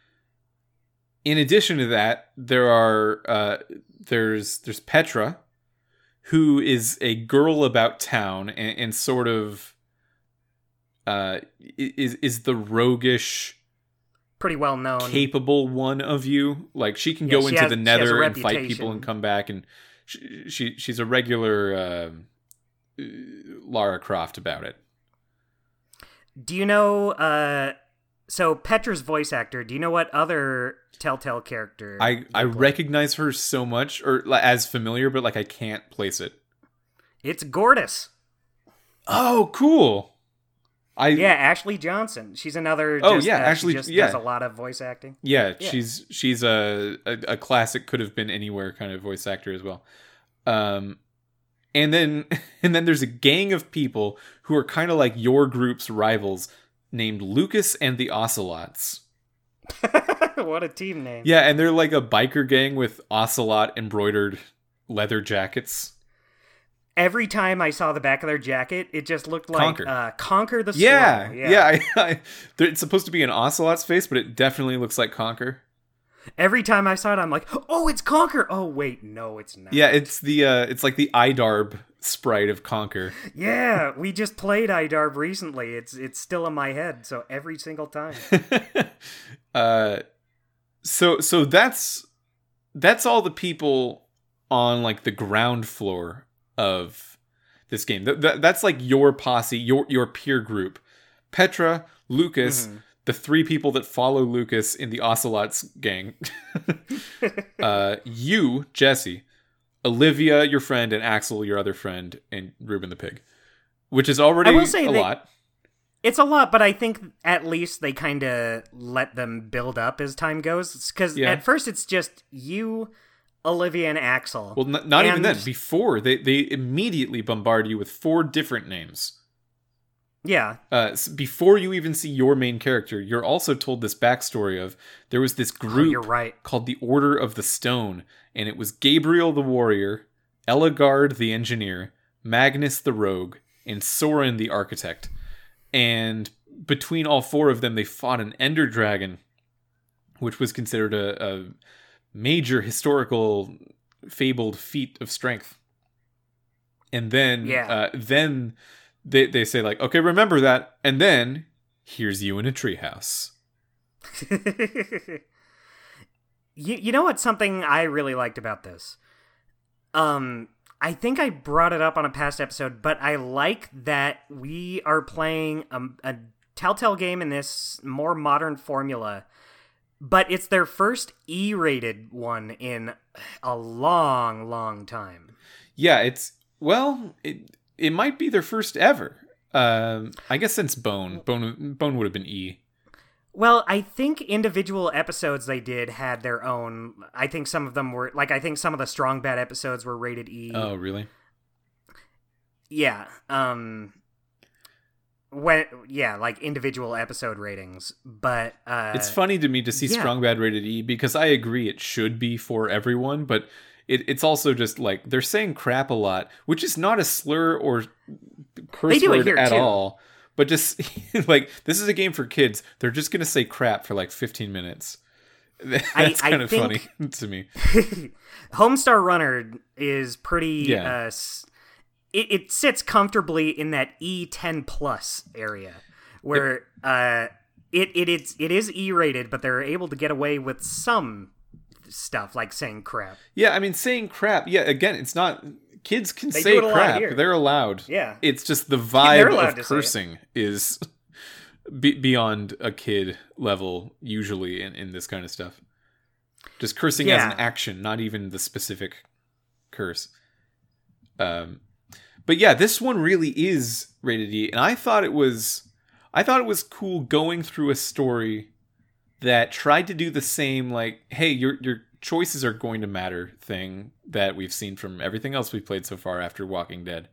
In addition to that, there are uh, there's there's Petra, who is a girl about town and, and sort of uh, is is the roguish Pretty well known. capable one of you. Like she can Yeah, go she into has- the she has a nether and fight people and come back, and she, she she's a regular um uh, Lara Croft about it. Do you know? Uh, so Petra's voice actor. Do you know what other Telltale character? I I play? recognize her so much, or like, as familiar, but like I can't place it. It's Gortys. Oh, cool. I Yeah, Ashley Johnson. She's another. Oh, just, yeah, uh, she Ashley- just yeah. does a lot of voice acting. Yeah, Yeah. she's she's a, a a classic could have been anywhere kind of voice actor as well. Um and then and then there's a gang of people who are kind of like your group's rivals named Lucas and the Ocelots. what a team name. Yeah, and they're like a biker gang with ocelot embroidered leather jackets. Every time I saw the back of their jacket, it just looked like Conker. Uh, Conker the Yeah, Swallow. yeah. I, I, it's supposed to be an ocelot's face, but it definitely looks like Conker. Every time I saw it, I'm like, oh, it's Conker. Oh, wait, no, it's not. Yeah, it's the uh, it's like the Idarb sprite of Conker. Yeah, we just played iDarb recently. It's it's still in my head, so every single time. uh so so that's that's all the people on like the ground floor of this game. Th- th- that's like your posse, your your peer group. Petra, Lucas, Mhm. the three people that follow Lucas in the Ocelots gang. uh, you, Jesse, Olivia, your friend, and Axel, your other friend, and Reuben the pig, which is already I will say a lot. It's a lot, but I think at least they kind of let them build up as time goes. Because Yeah. at first it's just you, Olivia, and Axel. Well, n- not even And- then. Before they they immediately bombard you with four different names. yeah, uh, before you even see your main character, you're also told this backstory of there was this oh, group you're right. called the Order of the Stone, and it was Gabriel the warrior, Ellegaard the engineer, Magnus the rogue, and Soren the architect. And between all four of them, they fought an Ender dragon, which was considered a, a major historical fabled feat of strength. And then, Yeah. uh, then they they say like, okay, remember that, and then here's you in a treehouse. you you know what's something I really liked about this? Um I think I brought it up on a past episode, but I like that we are playing a, a Telltale game in this more modern formula, but it's their first E-rated one in a long, long time. Yeah, it's well, it it might be their first ever. Um, I guess since Bone, Bone, Bone would have been E. Well, I think individual episodes they did had their own. I think some of them were like I think some of the Strong Bad episodes were rated E. Oh, really? Yeah. Um when yeah, like individual episode ratings, but uh it's funny to me to see yeah. Strong Bad rated E because I agree it should be for everyone, but it, it's also just like they're saying crap a lot, which is not a slur or curse They do it word here, at too. all. But just like this is a game for kids, they're just gonna say crap for like 15 minutes. That's I kind of think- funny to me. Homestar Runner is pretty Yeah. uh s- it, it sits comfortably in that E10 plus area where uh it, it it's it is E rated, but they're able to get away with some stuff like saying crap. Yeah, I mean, saying crap. Yeah, again, it's not. Kids can They say do a lot crap. here. They're allowed. Yeah. It's just the vibe allowed of to say it. cursing is be- beyond a kid level, usually, in, in this kind of stuff. Just cursing as an action, not even the specific curse. Um, but yeah, this one really is rated E, and I thought it was, I thought it was cool going through a story that tried to do the same, like, hey, your your choices are going to matter thing that we've seen from everything else we've played so far after Walking Dead,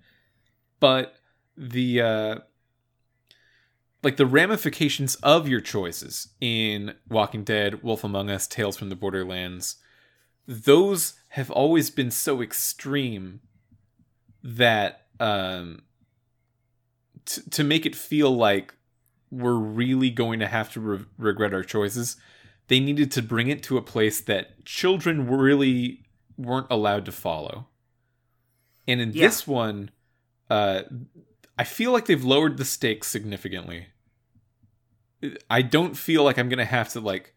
but the uh, like the ramifications of your choices in Walking Dead, Wolf Among Us, Tales from the Borderlands, those have always been so extreme that um t- to make it feel like we're really going to have to re- regret our choices they needed to bring it to a place that children really weren't allowed to follow. And in Yeah. this one uh i feel like they've lowered the stakes significantly. I don't feel like i'm gonna have to like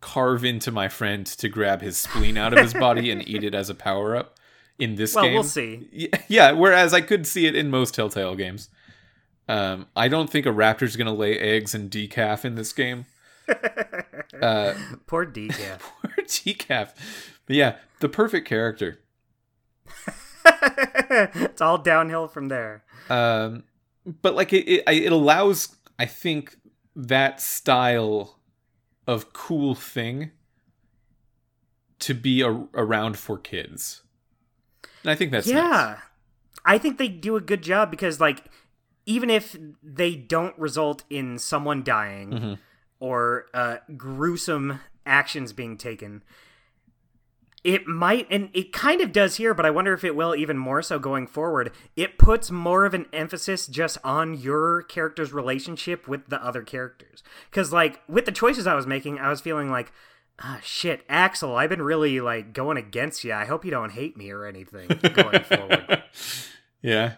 carve into my friend to grab his spleen out of his body and eat it as a power up in this Well, game we'll see. Yeah whereas i could see it in most telltale games um i don't think a raptor's gonna lay eggs and decaf in this game uh Poor decaf. poor decaf but yeah the perfect character it's all downhill from there. um but like it, it it allows i think that style of cool thing to be a, around for kids and i think that's nice. yeah. I think they do a good job because like even if they don't result in someone dying Mhm. or uh, gruesome actions being taken, it might and it kind of does here, but I wonder if it will even more so going forward. It puts more of an emphasis just on your character's relationship with the other characters. Cuz like with the choices I was making, I was feeling like Ah shit, Axel, I've been really like going against you. I hope you don't hate me or anything going forward. yeah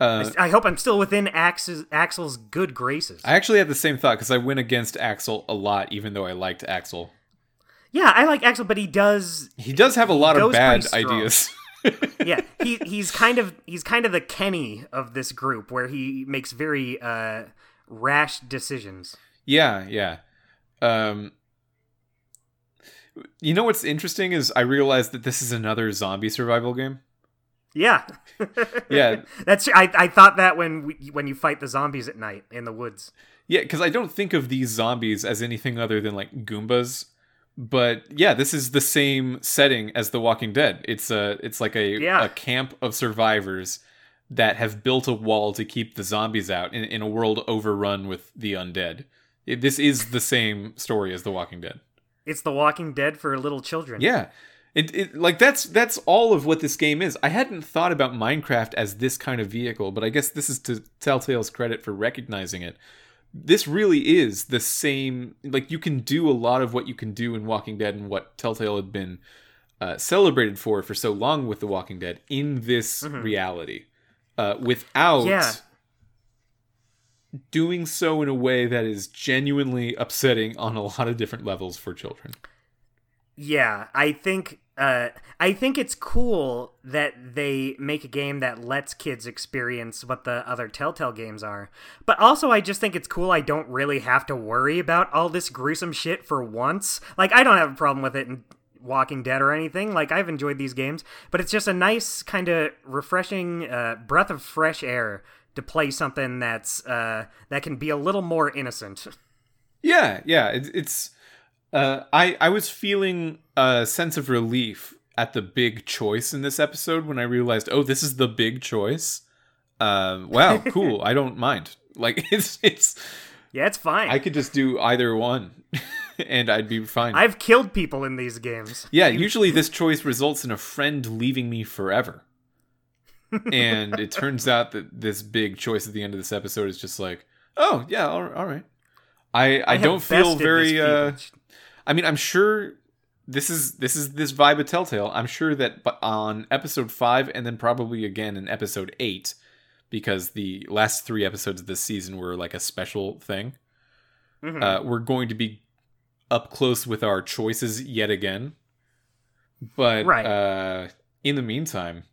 uh, I hope I'm still within Axel's, Axel's good graces. I actually had the same thought because I went against Axel a lot, even though I liked Axel. Yeah, I like Axel, but he does. He does have a lot of bad ideas. Yeah, he he's kind of he's kind of the Kenny of this group, where he makes very uh, rash decisions. Yeah, yeah. Um, you know what's interesting is I realized that this is another zombie survival game. Yeah, Yeah. That's I, I thought that when we, when you fight the zombies at night in the woods. Yeah, because I don't think of these zombies as anything other than like Goombas. But yeah, this is the same setting as The Walking Dead. It's a it's like a, Yeah. a camp of survivors that have built a wall to keep the zombies out in, in a world overrun with the undead. It, this is the same story as The Walking Dead. It's The Walking Dead for little children. Yeah. It, it like that's that's all of what this game is. I hadn't thought about Minecraft as this kind of vehicle, but I guess this is to Telltale's credit for recognizing it. This really is the same like you can do a lot of what you can do in Walking Dead and what Telltale had been uh, celebrated for for so long with The Walking Dead in this reality. Uh, without Yeah. Doing so in a way that is genuinely upsetting on a lot of different levels for children. Yeah, I think uh, I think it's cool that they make a game that lets kids experience what the other Telltale games are. But also, I just think it's cool I don't really have to worry about all this gruesome shit for once. Like, I don't have a problem with it in Walking Dead or anything. Like, I've enjoyed these games, but it's just a nice kind of refreshing uh, breath of fresh air to play something that's uh, that can be a little more innocent. Yeah, yeah. It, it's uh, I I was feeling a sense of relief at the big choice in this episode when I realized, oh, this is the big choice. Um, wow, cool. I don't mind. Like it's it's yeah, it's fine. I could just do either one, and I'd be fine. I've killed people in these games. yeah, usually this choice results in a friend leaving me forever. And it turns out that this big choice at the end of this episode is just like, oh yeah, all, all right. I I, have don't feel very. uh. I mean, I'm sure this is this is this vibe of Telltale. I'm sure that on episode five and then probably again in episode eight, because the last three episodes of this season were like a special thing. Mhm. Uh, we're going to be up close with our choices yet again. But Right. uh, in the meantime,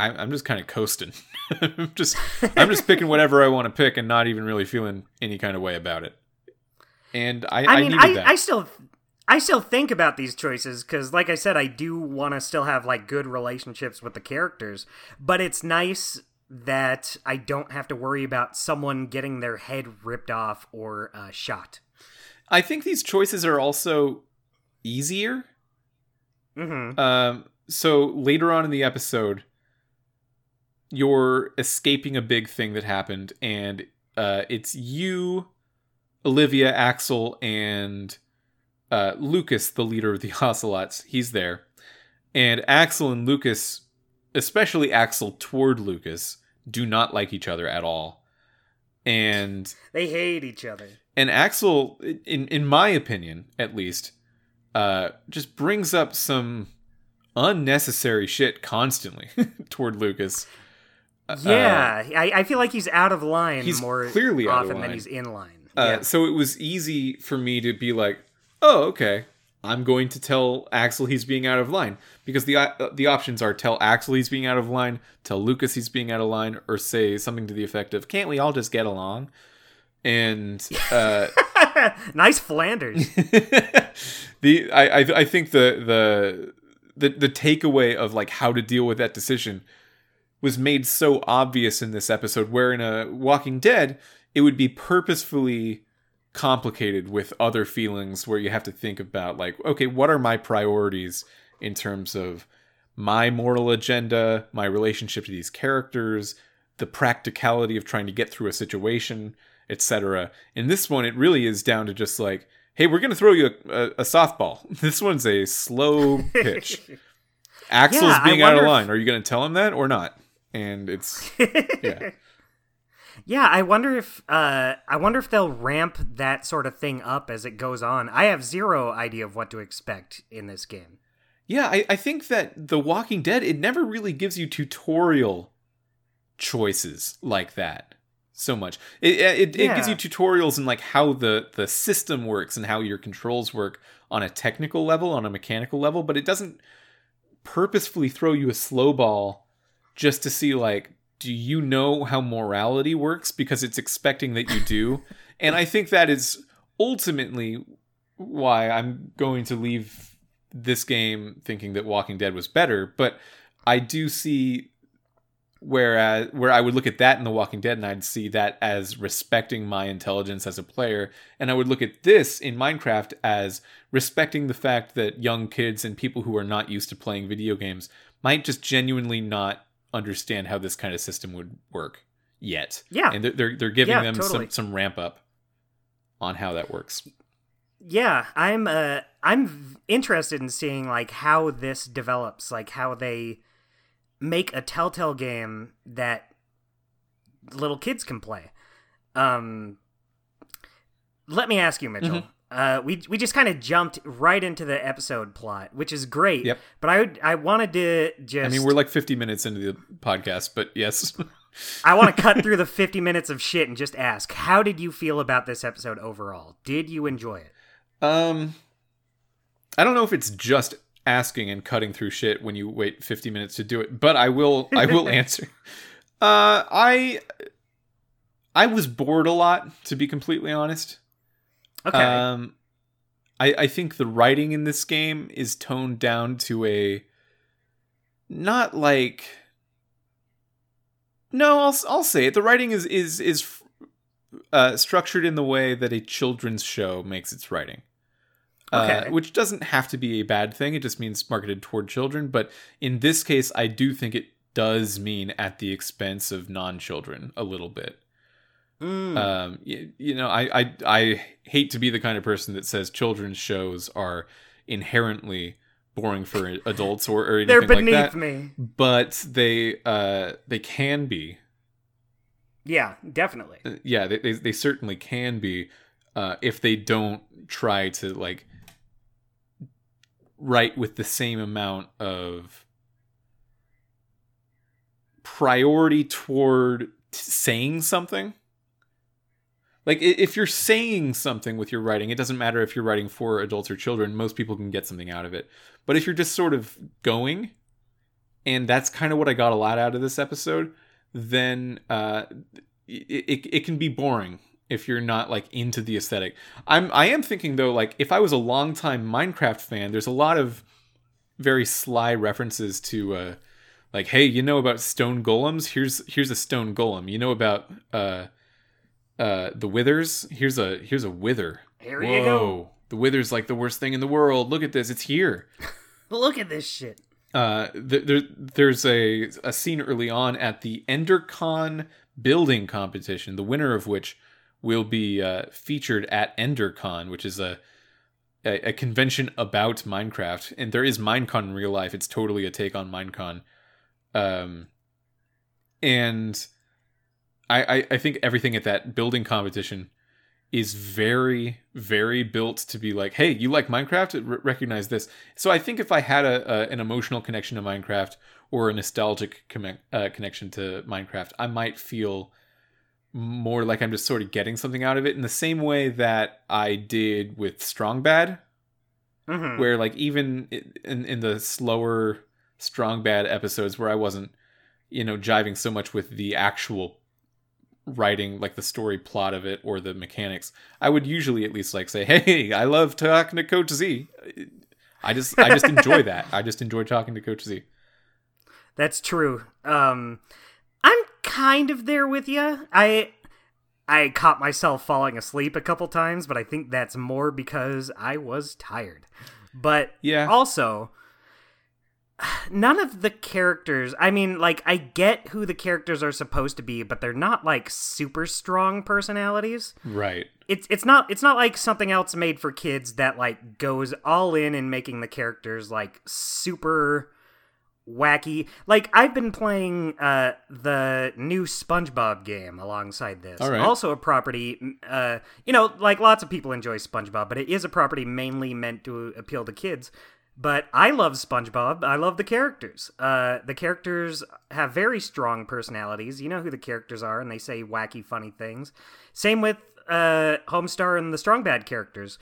I, I'm just kind of coasting. I'm just I'm just picking whatever I want to pick and not even really feeling any kind of way about it. And I, I, I mean, I. I still, I still think about these choices because, like I said, I do want to still have like good relationships with the characters. But it's nice that I don't have to worry about someone getting their head ripped off or uh, shot. I think these choices are also easier. hmm Um, so later on in the episode, you're escaping a big thing that happened, and uh, it's you, Olivia, Axel, and uh, Lucas, the leader of the Ocelots. He's there, and Axel and Lucas, especially Axel toward Lucas, do not like each other at all, and They hate each other. and Axel, in in my opinion, at least, uh, just brings up some unnecessary shit constantly toward Lucas. Uh, Yeah, I, I feel like he's out of line he's more clearly out of often than he's in line. Uh, yeah. So it was easy for me to be like, "Oh, okay, I'm going to tell Axel he's being out of line," because the uh, the options are tell Axel he's being out of line, tell Lucas he's being out of line, or say something to the effect of, "Can't we all just get along?" And uh, nice Flanders. the I, I I think the the the the takeaway of like how to deal with that decision was made so obvious in this episode where in a Walking Dead it would be purposefully complicated with other feelings where you have to think about like okay what are my priorities in terms of my moral agenda my relationship to these characters the practicality of trying to get through a situation etc in this one it really is down to just like hey we're going to throw you a, a, a softball. This one's a slow pitch. Axel's Yeah, being out of wonder if- line. Are you going to tell him that or not and it's yeah Yeah, I wonder if uh, I wonder if they'll ramp that sort of thing up as it goes on. I have zero idea of what to expect in this game. Yeah, I, I think that The Walking Dead, it never really gives you tutorial choices like that. so much. It it, it gives you tutorials and like how the the system works and how your controls work on a technical level, on a mechanical level, but it doesn't purposefully throw you a slow ball just to see like do you know how morality works? Because it's expecting that you do. and I think that is ultimately why I'm going to leave this game thinking that Walking Dead was better, but I do see whereas uh, where I would look at that in The Walking Dead and I'd see that as respecting my intelligence as a player, and I would look at this in Minecraft as respecting the fact that young kids and people who are not used to playing video games might just genuinely not understand how this kind of system would work yet. Yeah. and they're they're, they're giving Yeah, them totally. some some ramp up on how that works. Yeah, I'm uh I'm interested in seeing like how this develops, like how they make a Telltale game that little kids can play. Um let me ask you, Mitchell. Mm-hmm. Uh, we we just kind of jumped right into the episode plot, which is great. Yep. But I would, I wanted to just I mean, we're like 50 minutes into the podcast, but yes. I want to cut through the 50 minutes of shit and just ask, how did you feel about this episode overall? Did you enjoy it? Um, I don't know if it's just asking and cutting through shit when you wait 50 minutes to do it, but I will. I will answer. Uh, I I was bored a lot, to be completely honest. Okay. Um, I I think the writing in this game is toned down to a not like. No, I'll I'll say it. The writing is is is uh, structured in the way that a children's show makes its writing. Uh, Okay. which doesn't have to be a bad thing. It just means marketed toward children. But in this case, I do think it does mean at the expense of non-children a little bit. Mm. Um, you, you know, I, I I hate to be the kind of person that says children's shows are inherently boring for adults or, or anything They're like beneath that, me. but they uh they can be. Yeah, definitely. Uh, Yeah, they they, they certainly can be uh, if they don't try to like write with the same amount of priority toward t- saying something. Like if you're saying something with your writing, it doesn't matter if you're writing for adults or children. Most people can get something out of it. But if you're just sort of going, and that's kind of what I got a lot out of this episode, then uh, it, it, it can be boring if you're not like into the aesthetic. I'm I am thinking though, like if I was a longtime Minecraft fan, there's a lot of very sly references to uh like, hey, you know about stone golems? Here's here's a stone golem. You know about uh uh the withers? Here's a here's a wither. Here you go. The wither's like the worst thing in the world. Look at this, it's here Look at this shit. uh, th- there, there's a, a scene early on at the EnderCon building competition, the winner of which will be uh, featured at EnderCon, which is a, a a convention about Minecraft. And there is Minecon in real life. It's totally a take on Minecon. Um, and I, I I think everything at that building competition is very very built to be like hey you like minecraft? R- recognize this. So i think if i had a, a an emotional connection to minecraft or a nostalgic conne- uh, connection to minecraft i might feel more like i'm just sort of getting something out of it in the same way that i did with strong bad hmm where like even in in the slower strong bad episodes where i wasn't you know jiving so much with the actual writing like the story plot of it or the mechanics i would usually at least like say hey i love talking to coach z i just i just enjoy that i just enjoy talking to coach z That's true. Um, I'm kind of there with you. I I caught myself falling asleep a couple times, but I think that's more because I was tired. But Yeah. also none of the characters, I mean, like I get who the characters are supposed to be, but they're not like super strong personalities right it's it's not it's not like something else made for kids that like goes all in in making the characters like super wacky. Like I've been playing uh the new SpongeBob game alongside this. All right. Also a property uh you know, like lots of people enjoy SpongeBob, but it is a property mainly meant to appeal to kids. But I love SpongeBob. I love the characters. Uh, the characters have very strong personalities. You know who the characters are, and they say wacky, funny things. Same with uh, Homestar and the Strong Bad characters.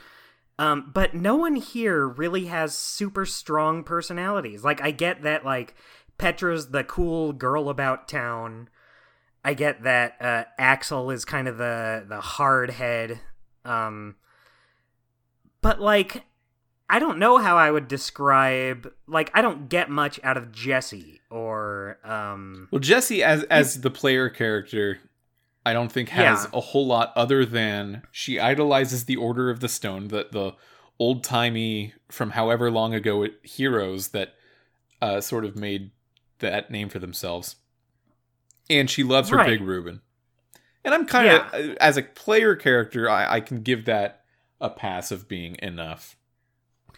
Um, but no one here really has super strong personalities. Like, I get that, like, Petra's the cool girl about town. I get that uh, Axel is kind of the the hard head. Um, but like, I don't know how I would describe. Like, I don't get much out of Jesse or um. Well, Jesse as as the player character, I don't think has Yeah. a whole lot other than she idolizes the Order of the Stone, that the old timey from however long ago it, heroes that uh, sort of made that name for themselves, and she loves her Right. Big Reuben. And I'm kind of as a player character, I, I can give that a pass of being enough.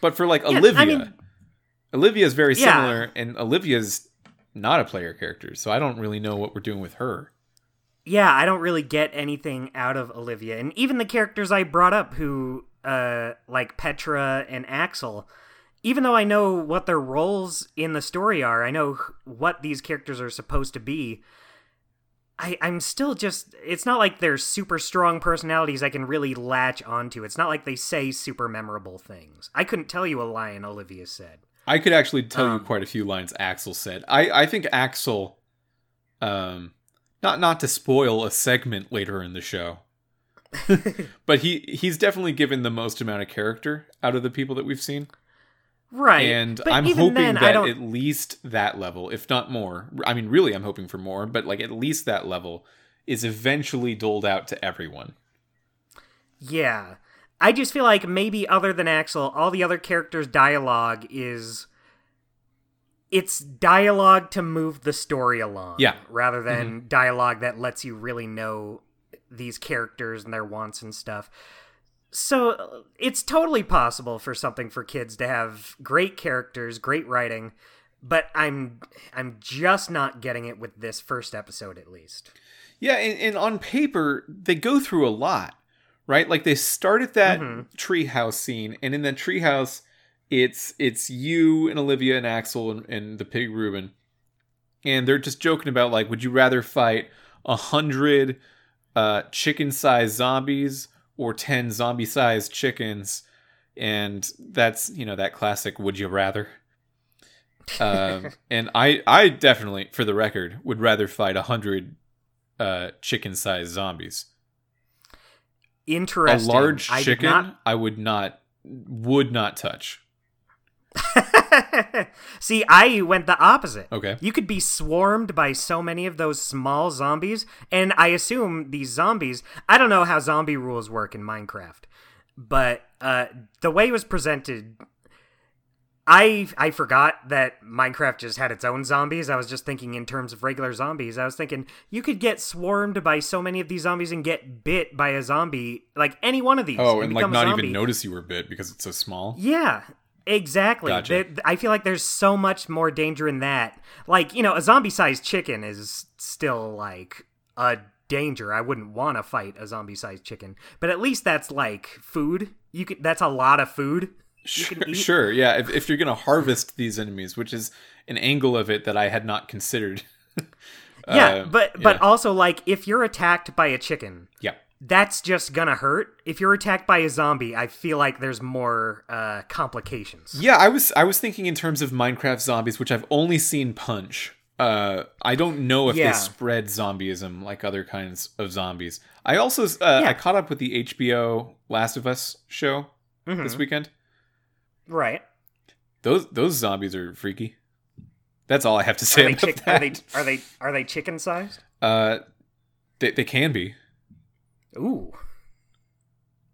But for like Yeah, I Olivia, mean- Olivia is very Yeah. similar, and Olivia's not a player character, so I don't really know what we're doing with her. yeah, I don't really get anything out of Olivia. And even the characters I brought up who uh like Petra and Axel, even though I know what their roles in the story are, I know what these characters are supposed to be. I, I'm still just. It's not like they're super strong personalities I can really latch onto. It's not like they say super memorable things. I couldn't tell you a line Olivia said. I could actually tell you Um, quite a few lines Axel said. I, I think Axel, um, not not to spoil a segment later in the show, but he he's definitely given the most amount of character out of the people that we've seen, Right. and but I'm even hoping then, that at least that level, if not more. I mean, really, I'm hoping for more, but like at least that level is eventually doled out to everyone. Yeah. I just feel like maybe other than Axel, all the other characters' dialogue is it's dialogue to move the story along. Yeah. Rather than mm-hmm. dialogue that lets you really know these characters and their wants and stuff. So it's totally possible for something for kids to have great characters, great writing, but I'm I'm just not getting it with this first episode at least. Yeah, and, and on paper, they go through a lot, right? Like they start at that Mhm. treehouse scene, and in that treehouse, it's it's you and Olivia and Axel and, and the pig Reuben, and they're just joking about like, would you rather fight a hundred uh, chicken-sized zombies or ten zombie-sized chickens? And that's you know that classic "Would you rather." um, and I, I definitely, for the record, would rather fight a hundred uh, chicken-sized zombies. Interesting. A large I chicken, not I would not, would not touch. See, I went the opposite. Okay. You could be swarmed by so many of those small zombies, and I assume these zombies. I don't know how zombie rules work in Minecraft, but uh, the way it was presented, I I forgot that Minecraft just had its own zombies. I was just thinking in terms of regular zombies. I was thinking you could get swarmed by so many of these zombies and get bit by a zombie, like any one of these. Oh, and like become a not even notice you were bit because it's so small. Yeah, exactly. Gotcha. I feel like there's so much more danger in that. Like, you know, a zombie sized chicken is still like a danger. I wouldn't want to fight a zombie sized chicken. But at least that's like food. You could that's a lot of food. Sure, sure, yeah. If, if you're gonna harvest these enemies, which is an angle of it that I had not considered. Yeah, Uh, but but yeah. also like if you're attacked by a chicken, yeah, that's just gonna hurt. If you're attacked by a zombie, I feel like there's more uh complications. yeah. I was I was thinking in terms of Minecraft zombies, which I've only seen Punch. Uh, I don't know if Yeah. they spread zombieism like other kinds of zombies. I also uh, Yeah. I caught up with the HBO Last of Us show Mhm. this weekend. Right. Those those zombies are freaky. That's all I have to Are say they, about chick- that. are they are they are they chicken sized? Uh, they they can be. Ooh.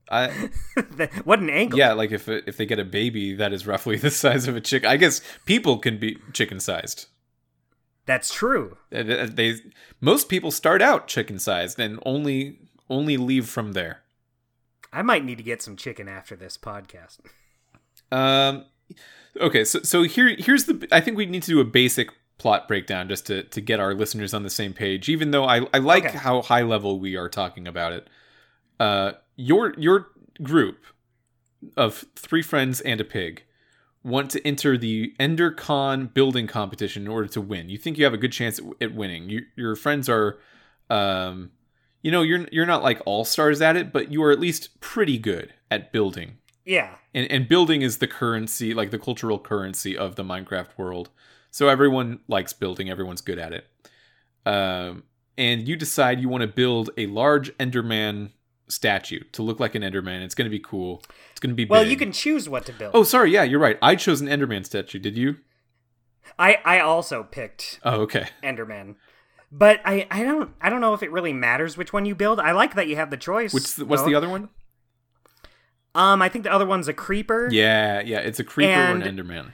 I what an angle. yeah, like if if they get a baby that is roughly the size of a chick, I guess people can be chicken sized. That's true. They most people start out chicken sized and only only leave from there. I might need to get some chicken after this podcast. Um, okay, so so here here's the. I think we need to do a basic plot breakdown just to to get our listeners on the same page. Even though I I like Okay. how high level we are talking about it. Uh, your your group of three friends and a pig. want to enter the EnderCon building competition in order to win. You think you have a good chance at, at winning. You, your friends are, um, you know, you're you're not like all stars at it, but you are at least pretty good at building. Yeah. And and building is the currency, like the cultural currency of the Minecraft world. So everyone likes building. Everyone's good at it. Um, and you decide you want to build a large Enderman statue to look like an Enderman. It's going to be cool. It's going to be Well, big. you can choose what to build. Oh, sorry. Yeah, you're right. I chose an Enderman statue. Did you? I I also picked Oh, okay. Enderman. But I, I don't I don't know if it really matters which one you build. I like that you have the choice. Which what's though. the other one? Um, I think the other one's a creeper. Yeah, yeah. It's a creeper And- or an Enderman.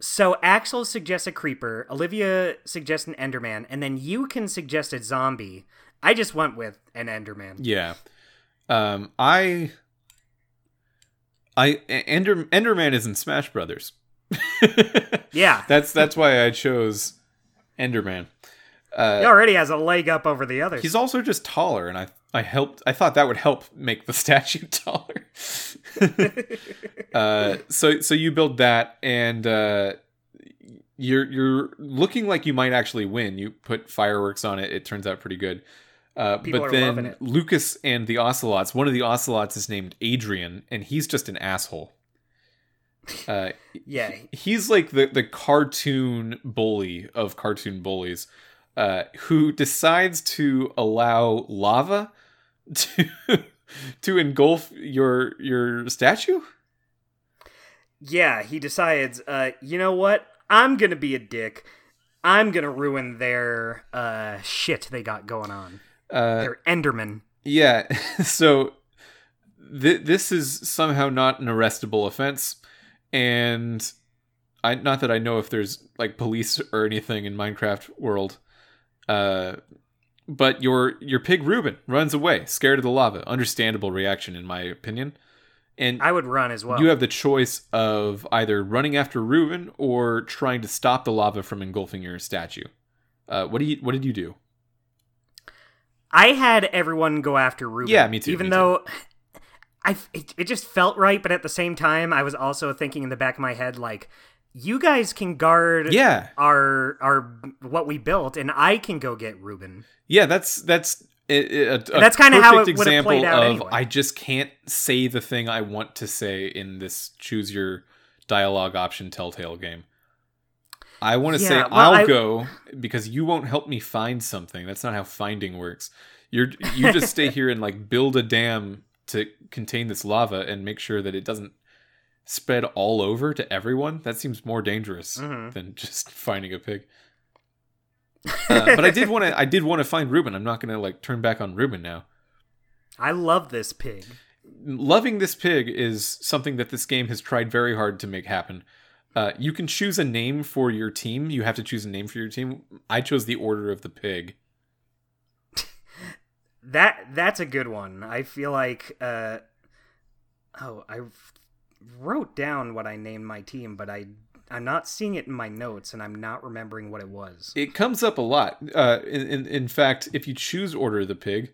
So Axel suggests a creeper, Olivia suggests an Enderman, and then you can suggest a zombie. I just went with an Enderman. Yeah. Um, I, I Ender Enderman is in Smash Brothers. Yeah, That's that's why I chose Enderman. Uh, he already has a leg up over the others. He's also just taller, and I I helped. I thought that would help make the statue taller. uh, so so you build that, and uh, you're you're looking like you might actually win. You put fireworks on it. It turns out pretty good. Uh, but then. Lucas and the ocelots. One of the ocelots is named Adrian, and he's just an asshole. Uh, yeah, he's like the the cartoon bully of cartoon bullies uh who decides to allow lava to to engulf your your statue yeah. He decides, uh, you know what? I'm gonna be a dick. I'm gonna ruin their uh shit they got going on. uh Their Enderman. yeah so th- this is somehow not an arrestable offense and i not that i know if there's like police or anything in minecraft world uh but your your pig Reuben runs away, scared of the lava. Understandable reaction, in my opinion. And I would run as well. you have the choice of either running after Reuben or trying to stop the lava from engulfing your statue. Uh, what do you? What did you do? I had everyone go after Reuben. Yeah, me too, Even me though I, it, it just felt right, but at the same time, I was also thinking in the back of my head, like, you guys can guard Yeah, our our what we built, and I can go get Reuben. yeah. That's that's a, a, that's kinda how perfect it example played out of anyway. I just can't say the thing I want to say in this choose your dialogue option Telltale game. I want to say well, I'll I- go because you won't help me find something. That's not how finding works. You're you just stay here and like build a dam to contain this lava and make sure that it doesn't spread all over to everyone. That seems more dangerous Mhm. than just finding a pig. Uh, but I did want to. I did want to find Reuben. I'm not going to like turn back on Reuben now. I love this pig. Loving this pig is something that this game has tried very hard to make happen. Uh, you can choose a name for your team. You have to choose a name for your team. I chose the Order of the Pig. That that's a good one. I feel like uh oh, I wrote down what I named my team, but I I'm not seeing it in my notes and I'm not remembering what it was. It comes up a lot. Uh, in, in in fact, if you choose Order of the Pig,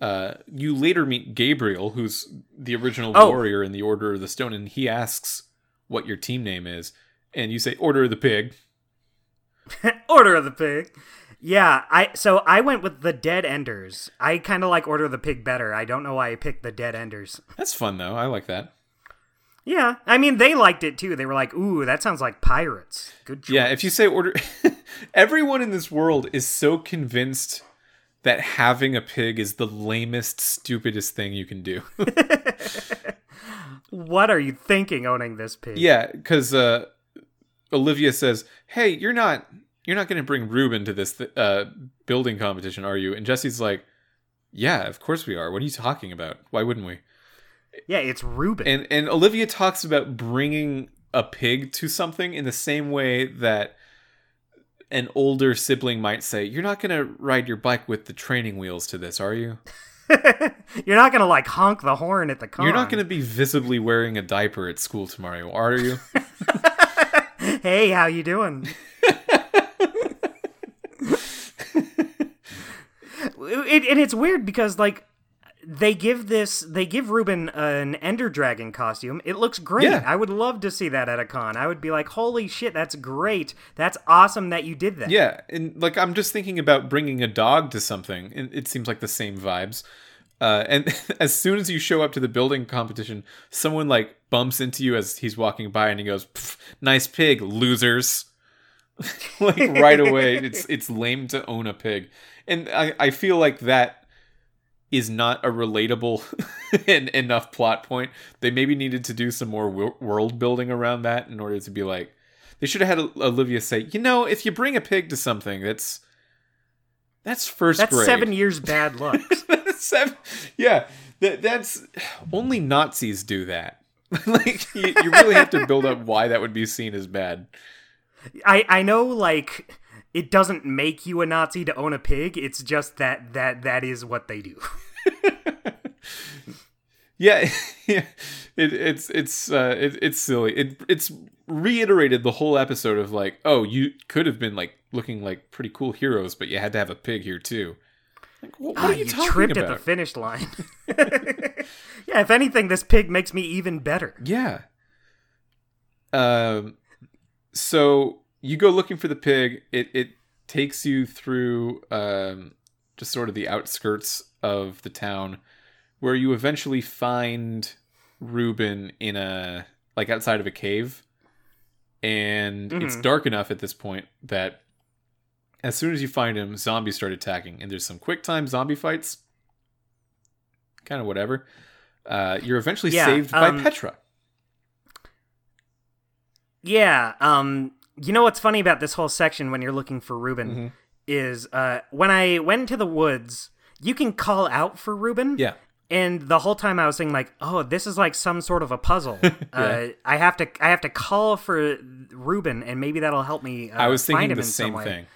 uh, you later meet Gabriel, who's the original Oh. warrior in the Order of the Stone, and he asks what your team name is, and you say Order of the Pig. Order of the Pig. Yeah, I so I went with the Dead Enders. I kind of like Order of the Pig better. I don't know why I picked the Dead Enders. That's fun though. I like that. Yeah, I mean they liked it too. They were like, "Ooh, that sounds like pirates." Good choice. Yeah, if you say order, everyone in this world is so convinced that having a pig is the lamest, stupidest thing you can do. what are you thinking owning this pig? yeah, because uh, Olivia says, "Hey, you're not you're not going to bring Reuben to this th- uh, building competition, are you?" And Jesse's like, "Yeah, of course we are. What are you talking about? Why wouldn't we?" Yeah, it's Reuben. And and Olivia talks about bringing a pig to something in the same way that an older sibling might say, "You're not going to ride your bike with the training wheels to this, are you? You're not gonna like honk the horn at the con. You're not going to be visibly wearing a diaper at school tomorrow, are you?" Hey, how you doing? it, and it's weird because like they give this they give Reuben an Ender Dragon costume. It looks great. Yeah. I would love to see that at a con. I would be like, "Holy shit, that's great. That's awesome that you did that." Yeah, and like I'm just thinking about bringing a dog to something, and it seems like the same vibes. Uh, and as soon as you show up to the building competition, someone like bumps into you as he's walking by, and he goes, "Nice pig, losers!" like right away, it's it's lame to own a pig, and I I feel like that is not a relatable enough plot point. They maybe needed to do some more world building around that in order to be like, they should have had Olivia say, you know, if you bring a pig to something, that's that's first That's grade. seven years bad luck. Seven- yeah, that, that's only Nazis do that. like you, you really have to build up why that would be seen as bad. I I know like it doesn't make you a Nazi to own a pig. It's just that that that is what they do. Yeah, yeah. It, it's it's uh, it, it's silly. It it's reiterated the whole episode of like, oh, you could have been like looking like pretty cool heroes, but you had to have a pig here too. Like, wh- what, Ah, are you, talking tripped about? at the finish line. yeah, if anything, this pig makes me even better. Yeah. Um. So you go looking for the pig. It it takes you through um just sort of the outskirts of the town, where you eventually find Reuben in a like outside of a cave, and it's Mhm. dark enough at this point that as soon as you find him, zombies start attacking, and there's some quick time zombie fights. Kind of whatever. Uh, you're eventually Yeah, saved by um, Petra. Yeah. Um. You know what's funny about this whole section when you're looking for Reuben Mhm. is uh when I went into the woods, you can call out for Reuben. Yeah. And the whole time I was thinking like, oh, this is like some sort of a puzzle. uh, I have to I have to call for Reuben, and maybe that'll help me. Uh, I was find thinking the same thing.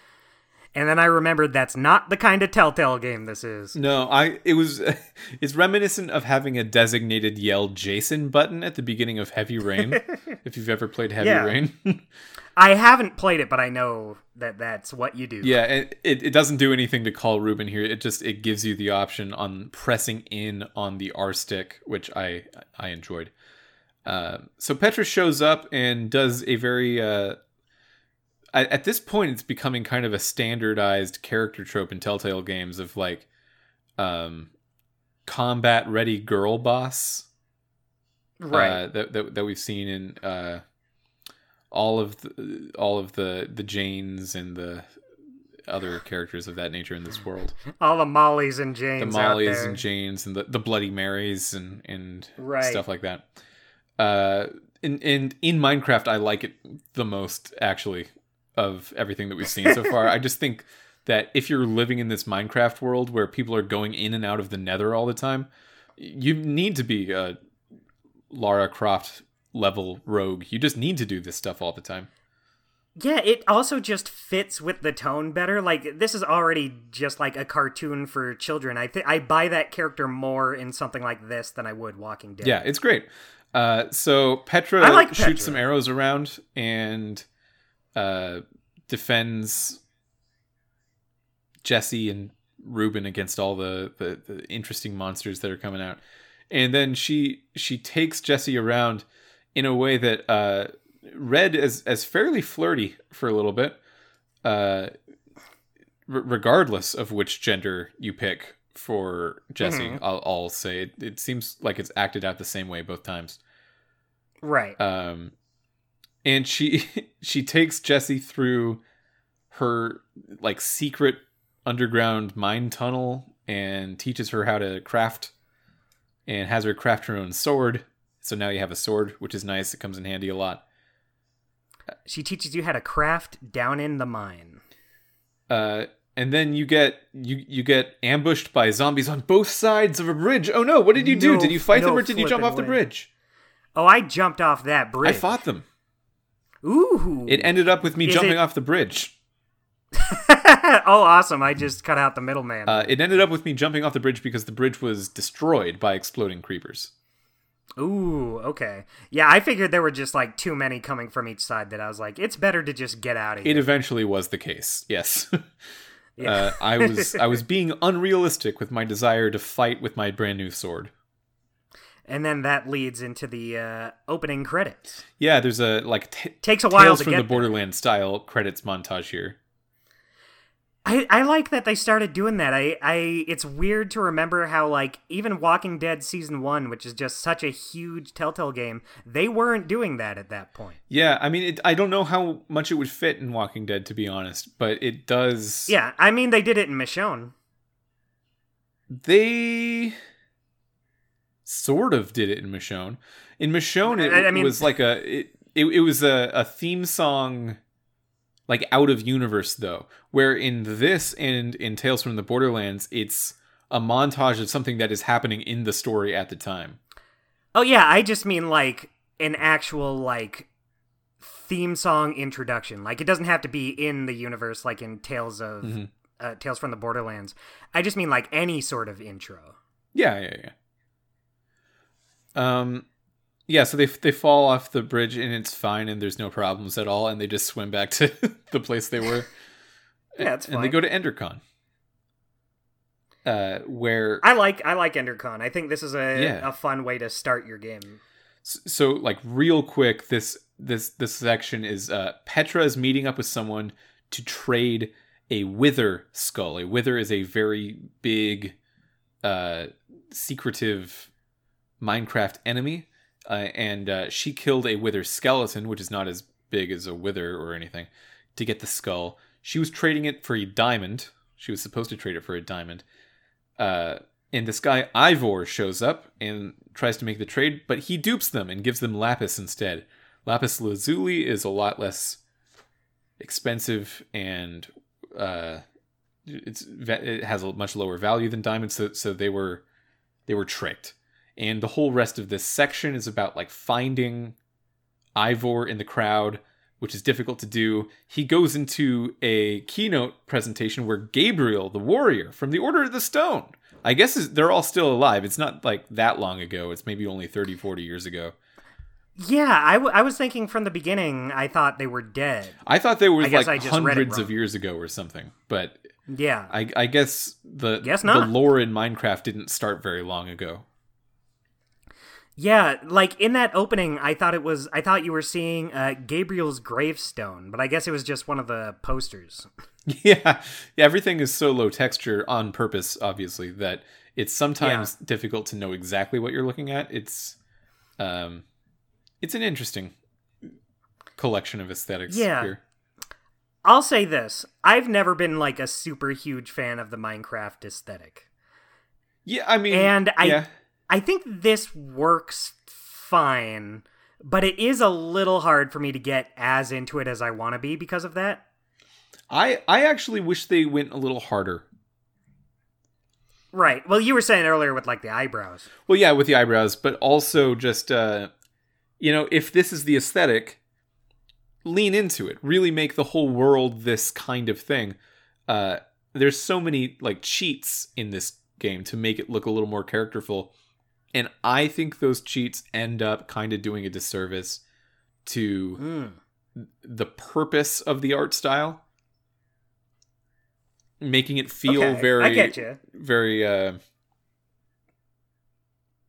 And then I remembered that's not the kind of Telltale game this is. No, I it was it's reminiscent of having a designated yell Jason button at the beginning of Heavy Rain. if you've ever played Heavy Yeah. Rain. I haven't played it, but I know that that's what you do. yeah, it, it it doesn't do anything to call Reuben here. It just it gives you the option on pressing in on the R stick, which I I enjoyed. Uh, so Petra shows up and does a very uh, at, at this point it's becoming kind of a standardized character trope in Telltale games of like um combat ready girl boss Right. uh, that, that that we've seen in uh, all of the all of the the Janes and the other characters of that nature in this world. All the Mollies and Janes. The Mollies and Janes and the, the Bloody Marys and and Right. stuff like that. Uh, in in in Minecraft, I like it the most actually of everything that we've seen so far. I just think that if you're living in this Minecraft world where people are going in and out of the Nether all the time, you need to be a Lara Croft level rogue. You just need to do this stuff all the time. Yeah, it also just fits with the tone better. Like this is already just like a cartoon for children. I think I buy that character more in something like this than I would Walking Dead. Yeah, it's great. Uh, so Petra I like shoots Petra. some arrows around and uh, defends Jesse and Reuben against all the, the, the interesting monsters that are coming out. And then she she takes Jesse around in a way that uh, read as as fairly flirty for a little bit, uh, r- regardless of which gender you pick for Jesse. Mhm. I'll, I'll say it, it seems like it's acted out the same way both times. Right. Um, and she she takes Jesse through her like secret underground mine tunnel and teaches her how to craft and has her craft her own sword. So now you have a sword, which is nice. It comes in handy a lot. She teaches you how to craft down in the mine. Uh, and then you get you you get ambushed by zombies on both sides of a bridge. Oh no! What did you do? No- did you fight them or did you jump off the way. bridge? Oh, I jumped off that bridge. I fought them. Ooh. It ended up with me Is jumping it- off the bridge. oh, awesome! I just cut out the middleman. Uh, it ended up with me jumping off the bridge because the bridge was destroyed by exploding creepers. Ooh, okay. Yeah, I figured there were just like too many coming from each side that I was like, it's better to just get out of here. It eventually was the case. Yes. Yeah. Uh, I was I was being unrealistic with my desire to fight with my brand new sword. and then that leads into the uh, opening credits. Yeah, there's a like t- Takes a while Tales to from get the. Borderland style credits montage here. I, I like that they started doing that. I, I it's weird to remember how like even Walking Dead season one, which is just such a huge Telltale game, they weren't doing that at that point. Yeah, I mean, it, I don't know how much it would fit in Walking Dead to be honest, but it does. Yeah, I mean they did it in Michonne. they sort of did it in Michonne. In Michonne, it I- I mean- was like a it, it, it was a, a theme song, like out of universe though. Where in this and in Tales from the Borderlands, it's a montage of something that is happening in the story at the time. Oh yeah, I just mean like an actual like theme song introduction. Like it doesn't have to be in the universe like in Tales of Mhm. uh, Tales from the Borderlands. I just mean like any sort of intro. Yeah, yeah, yeah. Um, yeah. So they they fall off the bridge and it's fine and there's no problems at all and they just swim back to the place they were. Yeah, it's and they go to Endercon, uh, where I like I like EnderCon. I think this is a Yeah. a fun way to start your game. so like real quick this this this section is uh Petra is meeting up with someone to trade a wither skull. A wither is a very big uh secretive Minecraft enemy uh, and uh, she killed a wither skeleton which is not as big as a wither or anything to get the skull. She was trading it for a diamond. She was supposed to trade it for a diamond. Uh and this guy Ivor shows up and tries to make the trade, but he dupes them and gives them lapis instead. Lapis lazuli is a lot less expensive and uh, it's it has a much lower value than diamonds, so, so they were they were tricked. And the whole rest of this section is about like finding Ivor in the crowd, which is difficult to do. He goes into a keynote presentation where Gabriel, the warrior from the Order of the Stone, I guess is, they're all still alive. It's not like that long ago. It's maybe only 30, 40 years ago. Yeah, I, w- I was thinking from the beginning. I thought they were dead. I thought they were like I just read it hundreds of years ago or something, but Yeah, I, I guess the Guess not. the lore in Minecraft didn't start very long ago. Yeah. Like in that opening, I thought it was. I thought you were seeing uh, Gabriel's gravestone, but I guess it was just one of the posters. Yeah, yeah, everything is so low texture on purpose, obviously, that it's sometimes difficult to know exactly what you're looking at. It's, um, it's an interesting collection of aesthetics Yeah. here. I'll say this: I've never been like a super huge fan of the Minecraft aesthetic. Yeah, I mean, And I- yeah, I think this works fine, but it is a little hard for me to get as into it as I want to be because of that. I I actually wish they went a little harder. Right. Well, you were saying earlier with like the eyebrows. Well, yeah, with the eyebrows, but also just uh, you know, if this is the aesthetic, lean into it. Really make the whole world this kind of thing. Uh, there's so many like cheats in this game to make it look a little more characterful, and I think those cheats end up kind of doing a disservice to Mm. the purpose of the art style, making it feel Okay, very I get you. very uh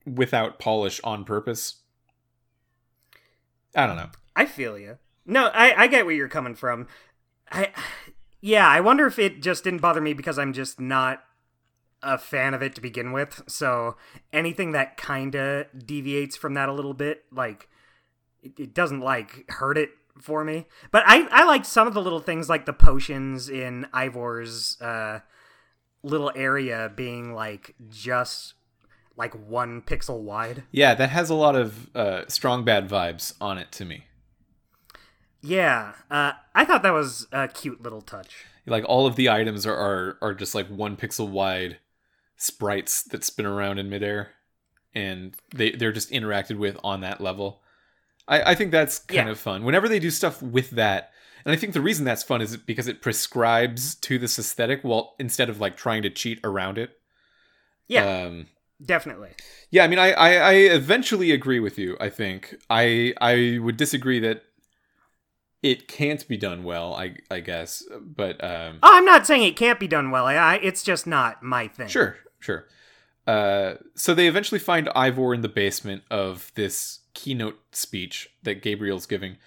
without polish on purpose. I don't know. I feel you. No, I I get where you're coming from. I yeah, I wonder if it just didn't bother me because I'm just not a fan of it to begin with. So anything that kind of deviates from that a little bit, like it, it doesn't like hurt it for me. But I I liked some of the little things like the potions in Ivor's uh little area being like just like one pixel wide. Yeah, that has a lot of uh strong bad vibes on it to me. Yeah, uh, I thought that was a cute little touch. Like all of the items are are, are just like one pixel wide sprites that spin around in midair and they, they're just interacted with on that level. I, I think that's kind Yeah. of fun. Whenever they do stuff with that, and I think the reason that's fun is because it prescribes to this aesthetic while instead of like trying to cheat around it. Yeah, Um definitely. Yeah, I mean, I, I, I eventually agree with you. I think I I would disagree that it can't be done well, I I guess. But um, Oh, I'm not saying it can't be done well. I, I, it's just not my thing. Sure, sure. Uh, so they eventually find Ivor in the basement of this keynote speech that Gabriel's giving,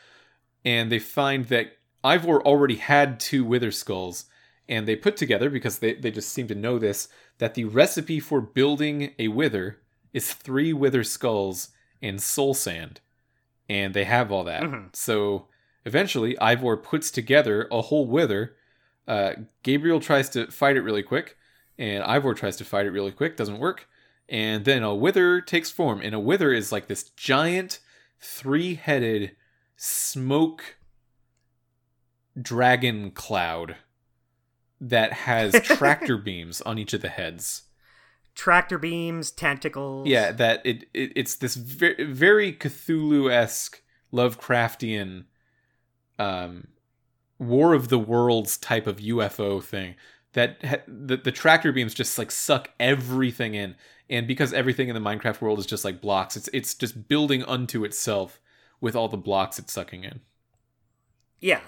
and they find that Ivor already had two Wither Skulls, and they put together because they they just seem to know this that the recipe for building a Wither is three Wither Skulls and Soul Sand, and they have all that. Mhm. So eventually, Ivor puts together a whole Wither. Uh, Gabriel tries to fight it really quick and Ivor tries to fight it really quick, doesn't work. And then a wither takes form, and a wither is like this giant, three headed smoke dragon cloud that has tractor beams on each of the heads. Tractor beams, tentacles. Yeah, that it, it it's this very, very Cthulhu esque Lovecraftian um, War of the Worlds type of UFO thing. That ha- the the tractor beams just like suck everything in, and because everything in the Minecraft world is just like blocks, it's it's just building unto itself with all the blocks it's sucking in. Yeah.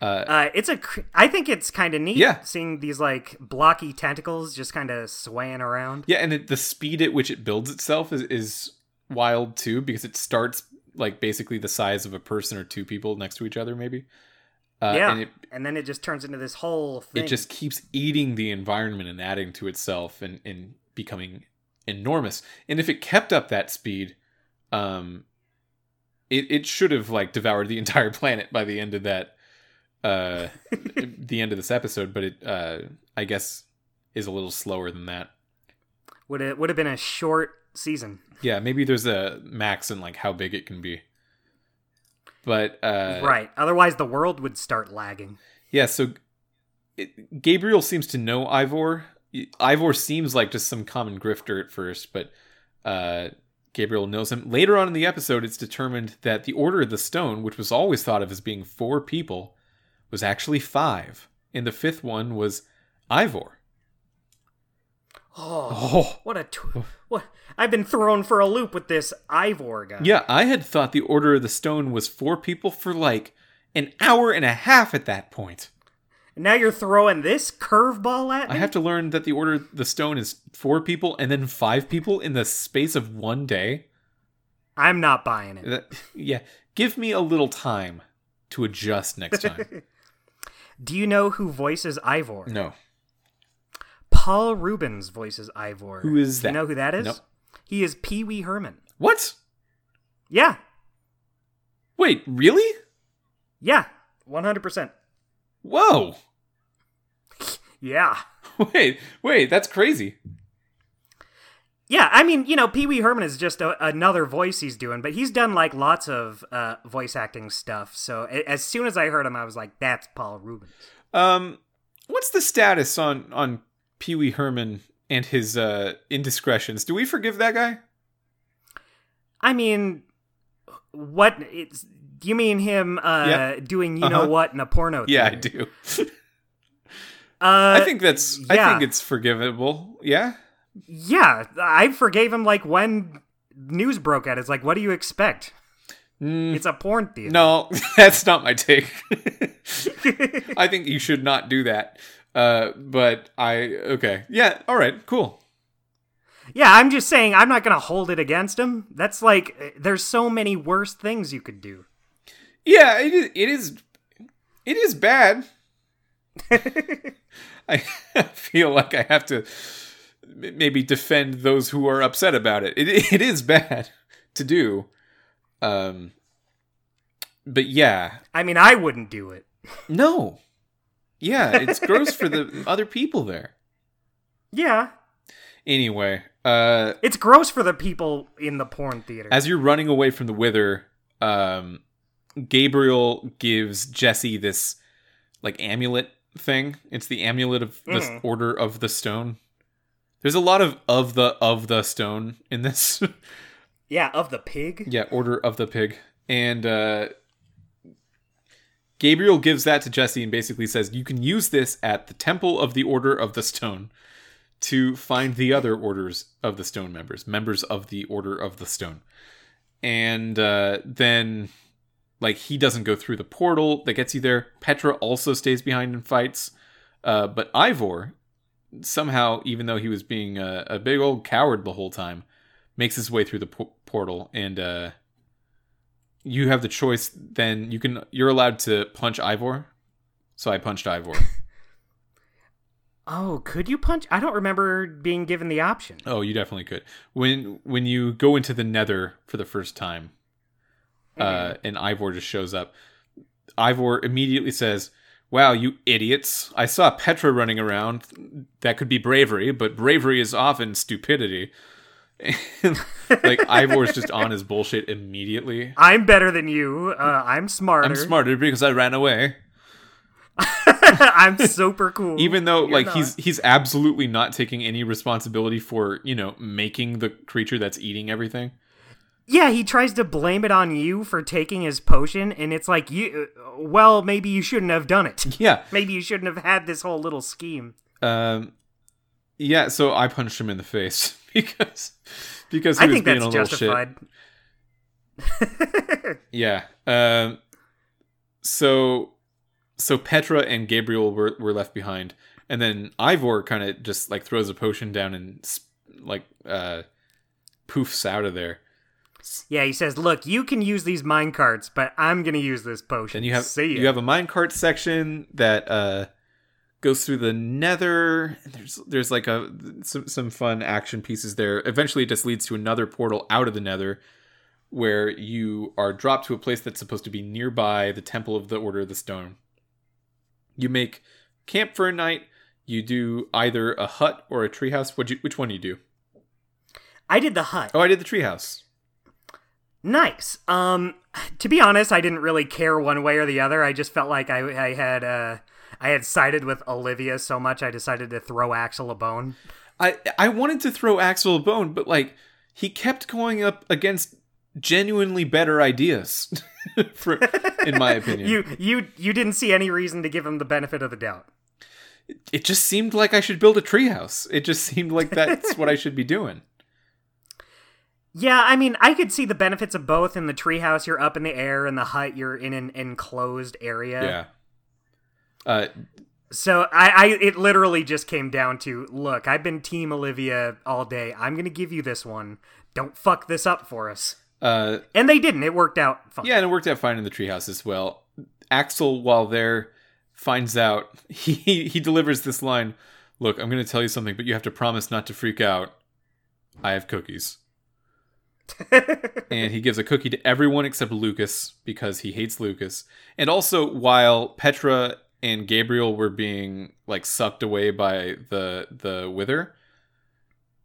Uh, Uh, it's a. cr- I think it's kind of neat. Yeah. Seeing these like blocky tentacles just kind of swaying around. Yeah, and it, the speed at which it builds itself is is wild too because it starts like basically the size of a person or two people next to each other, maybe. Uh, yeah. and it and then it just turns into this whole thing. it just keeps eating the environment and adding to itself and and becoming enormous. And if it kept up that speed, um, it it should have like devoured the entire planet by the end of that uh the end of this episode but it uh i guess is a little slower than that would it would have been a short season. Yeah, maybe there's a max in like how big it can be. But uh right. Otherwise, the world would start lagging. yeah, so it, Gabriel seems to know Ivor. Ivor seems like just some common grifter at first, but uh Gabriel knows him. Later on in the episode, it's determined that the Order of the Stone, which was always thought of as being four people, was actually five. And the fifth one was Ivor. Oh, Oh. what a tw- what! I've been thrown for a loop with this Ivor guy. Yeah, I had thought the Order of the Stone was four people for like an hour and a half at that point. And now you're throwing this curveball at me. I have to learn that the Order of the Stone is four people and then five people in the space of one day. I'm not buying it. That, yeah, give me a little time to adjust next time. Do you know who voices Ivor? no. Paul Reubens voices Ivor. Who is that? you know who that is? Nope. He is Pee Wee Herman. What? Yeah, Wait, really? yeah, one hundred percent. Whoa. Yeah, Wait, wait, that's crazy. yeah. I mean, you know, Pee Wee Herman is just a, another voice he's doing, but he's done like lots of uh, voice acting stuff. So as soon as I heard him, I was like, "That's Paul Reubens." Um, what's the status on on Pee Wee Herman and his uh indiscretions? Do we forgive that guy? I mean, what? It's you mean him uh, Yeah. doing you know Uh-huh. what in a porno? Yeah, I do. Uh, I think that's. I yeah. think it's forgivable. Yeah. Yeah, I forgave him like when news broke out. It's like, what do you expect? Mm, It's a porn theater. no, that's not my take. I think you should not do that. Uh, but I okay. Yeah. All right. Cool. Yeah, I'm just saying I'm not gonna hold it against him. That's like there's so many worse things you could do. Yeah. It is. It is. It is bad. I feel like I have to maybe defend those who are upset about it. It it is bad to do. Um but yeah. I mean, I wouldn't do it. No. Yeah, it's gross for the other people there. Yeah, Anyway, uh it's gross for the people in the porn theater. as you're running away from the wither, um Gabriel gives Jesse this like amulet thing. It's the amulet of the Mhm. order of the stone. There's a lot of of the of the stone in this. yeah, of the pig. yeah, order of the pig. And uh Gabriel gives that to Jesse and basically says you can use this at the temple of the order of the stone to find the other orders of the stone members, members of the order of the stone. And uh then like he doesn't go through the portal that gets you there. Petra also stays behind and fights. Uh, but Ivor somehow, even though he was being a, a big old coward the whole time, makes his way through the po- portal, and uh, you have the choice. Then you can you're allowed to punch Ivor. So I punched Ivor. Oh, could you punch? I don't remember being given the option. oh, you definitely could. When when you go into the Nether for the first time, uh, and Ivor just shows up, Ivor immediately says, "Wow, you idiots! I saw Petra running around. That could be bravery, but bravery is often stupidity." And, like Ivor's just on his bullshit immediately. I'm better than you. Uh, I'm smarter. I'm smarter because I ran away. I'm super cool. Even though You're like not. he's he's absolutely not taking any responsibility for, you know, making the creature that's eating everything. yeah, he tries to blame it on you for taking his potion, and it's like you. Well, maybe you shouldn't have done it. Yeah. Maybe you shouldn't have had this whole little scheme. Um yeah, so I punched him in the face because because he I was think being that's a little shit. Yeah. Um so so Petra and Gabriel were were left behind and then Ivor kind of just like throws a potion down and like uh poofs out of there. yeah, he says, "Look, you can use these mine carts, but I'm gonna use this potion." And you have See you have a mine cart section that uh goes through the nether. There's there's like a some some fun action pieces there. Eventually it just leads to another portal out of the nether where you are dropped to a place that's supposed to be nearby the temple of the Order of the Stone. You make camp for a night. You do either a hut or a treehouse. What you which one do you do? I did the hut. Oh, I did the treehouse. Nice. Um, to be honest, I didn't really care one way or the other. I just felt like I, I had uh, I had sided with Olivia so much, I decided to throw Axel a bone. I I wanted to throw Axel a bone, but like he kept going up against genuinely better ideas, for, in my opinion. You you you didn't see any reason to give him the benefit of the doubt. it just seemed like I should build a treehouse. It just seemed like that's what I should be doing. Yeah, I mean, I could see the benefits of both. In the treehouse, you're up in the air. In the hut, you're in an enclosed area. Yeah. Uh, So I, I, it literally just came down to, look, I've been Team Olivia all day. I'm gonna give you this one. Don't fuck this up for us. uh, And they didn't. It worked out fine. yeah, and it worked out fine in the treehouse as well. Axel, while there, finds out he he delivers this line. Look, I'm going to tell you something, but you have to promise not to freak out. I have cookies. and he gives a cookie to everyone except Lucas because he hates Lucas. And also, while Petra and Gabriel were being like sucked away by the the wither,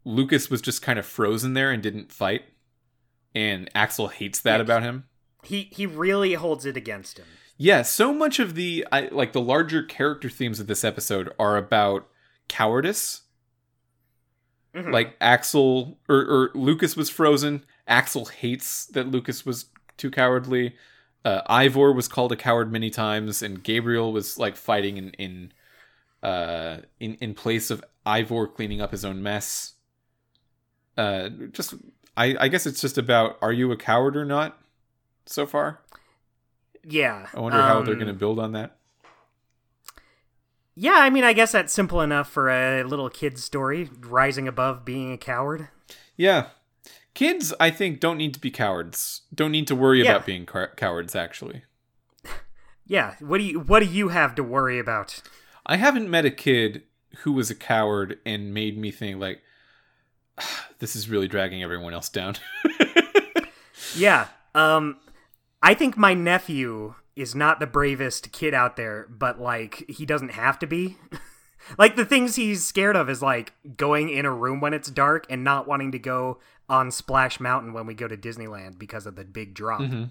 Lucas was just kind of frozen there and didn't fight. And Axel hates that about him. He he really holds it against him. Yeah, so much of the I, like the larger character themes of this episode are about cowardice. Mhm. Like Axel or, or Lucas was frozen. Axel hates that Lucas was too cowardly. Uh, Ivor was called a coward many times, and Gabriel was like fighting in in uh, in in place of Ivor cleaning up his own mess. Uh, just I I guess it's just about are you a coward or not? So far, yeah. I wonder how they're um, going to build on that. Yeah, I mean, I guess that's simple enough for a little kid's story, rising above being a coward. Yeah. Kids, I think, don't need to be cowards. Don't need to worry Yeah. about being cow- cowards, actually. Yeah, what do you what do you have to worry about? I haven't met a kid who was a coward and made me think, like, this is really dragging everyone else down. Yeah. Um I think my nephew is not the bravest kid out there, but like he doesn't have to be. like the things he's scared of is like going in a room when it's dark and not wanting to go on Splash Mountain when we go to Disneyland because of the big drop. Mhm.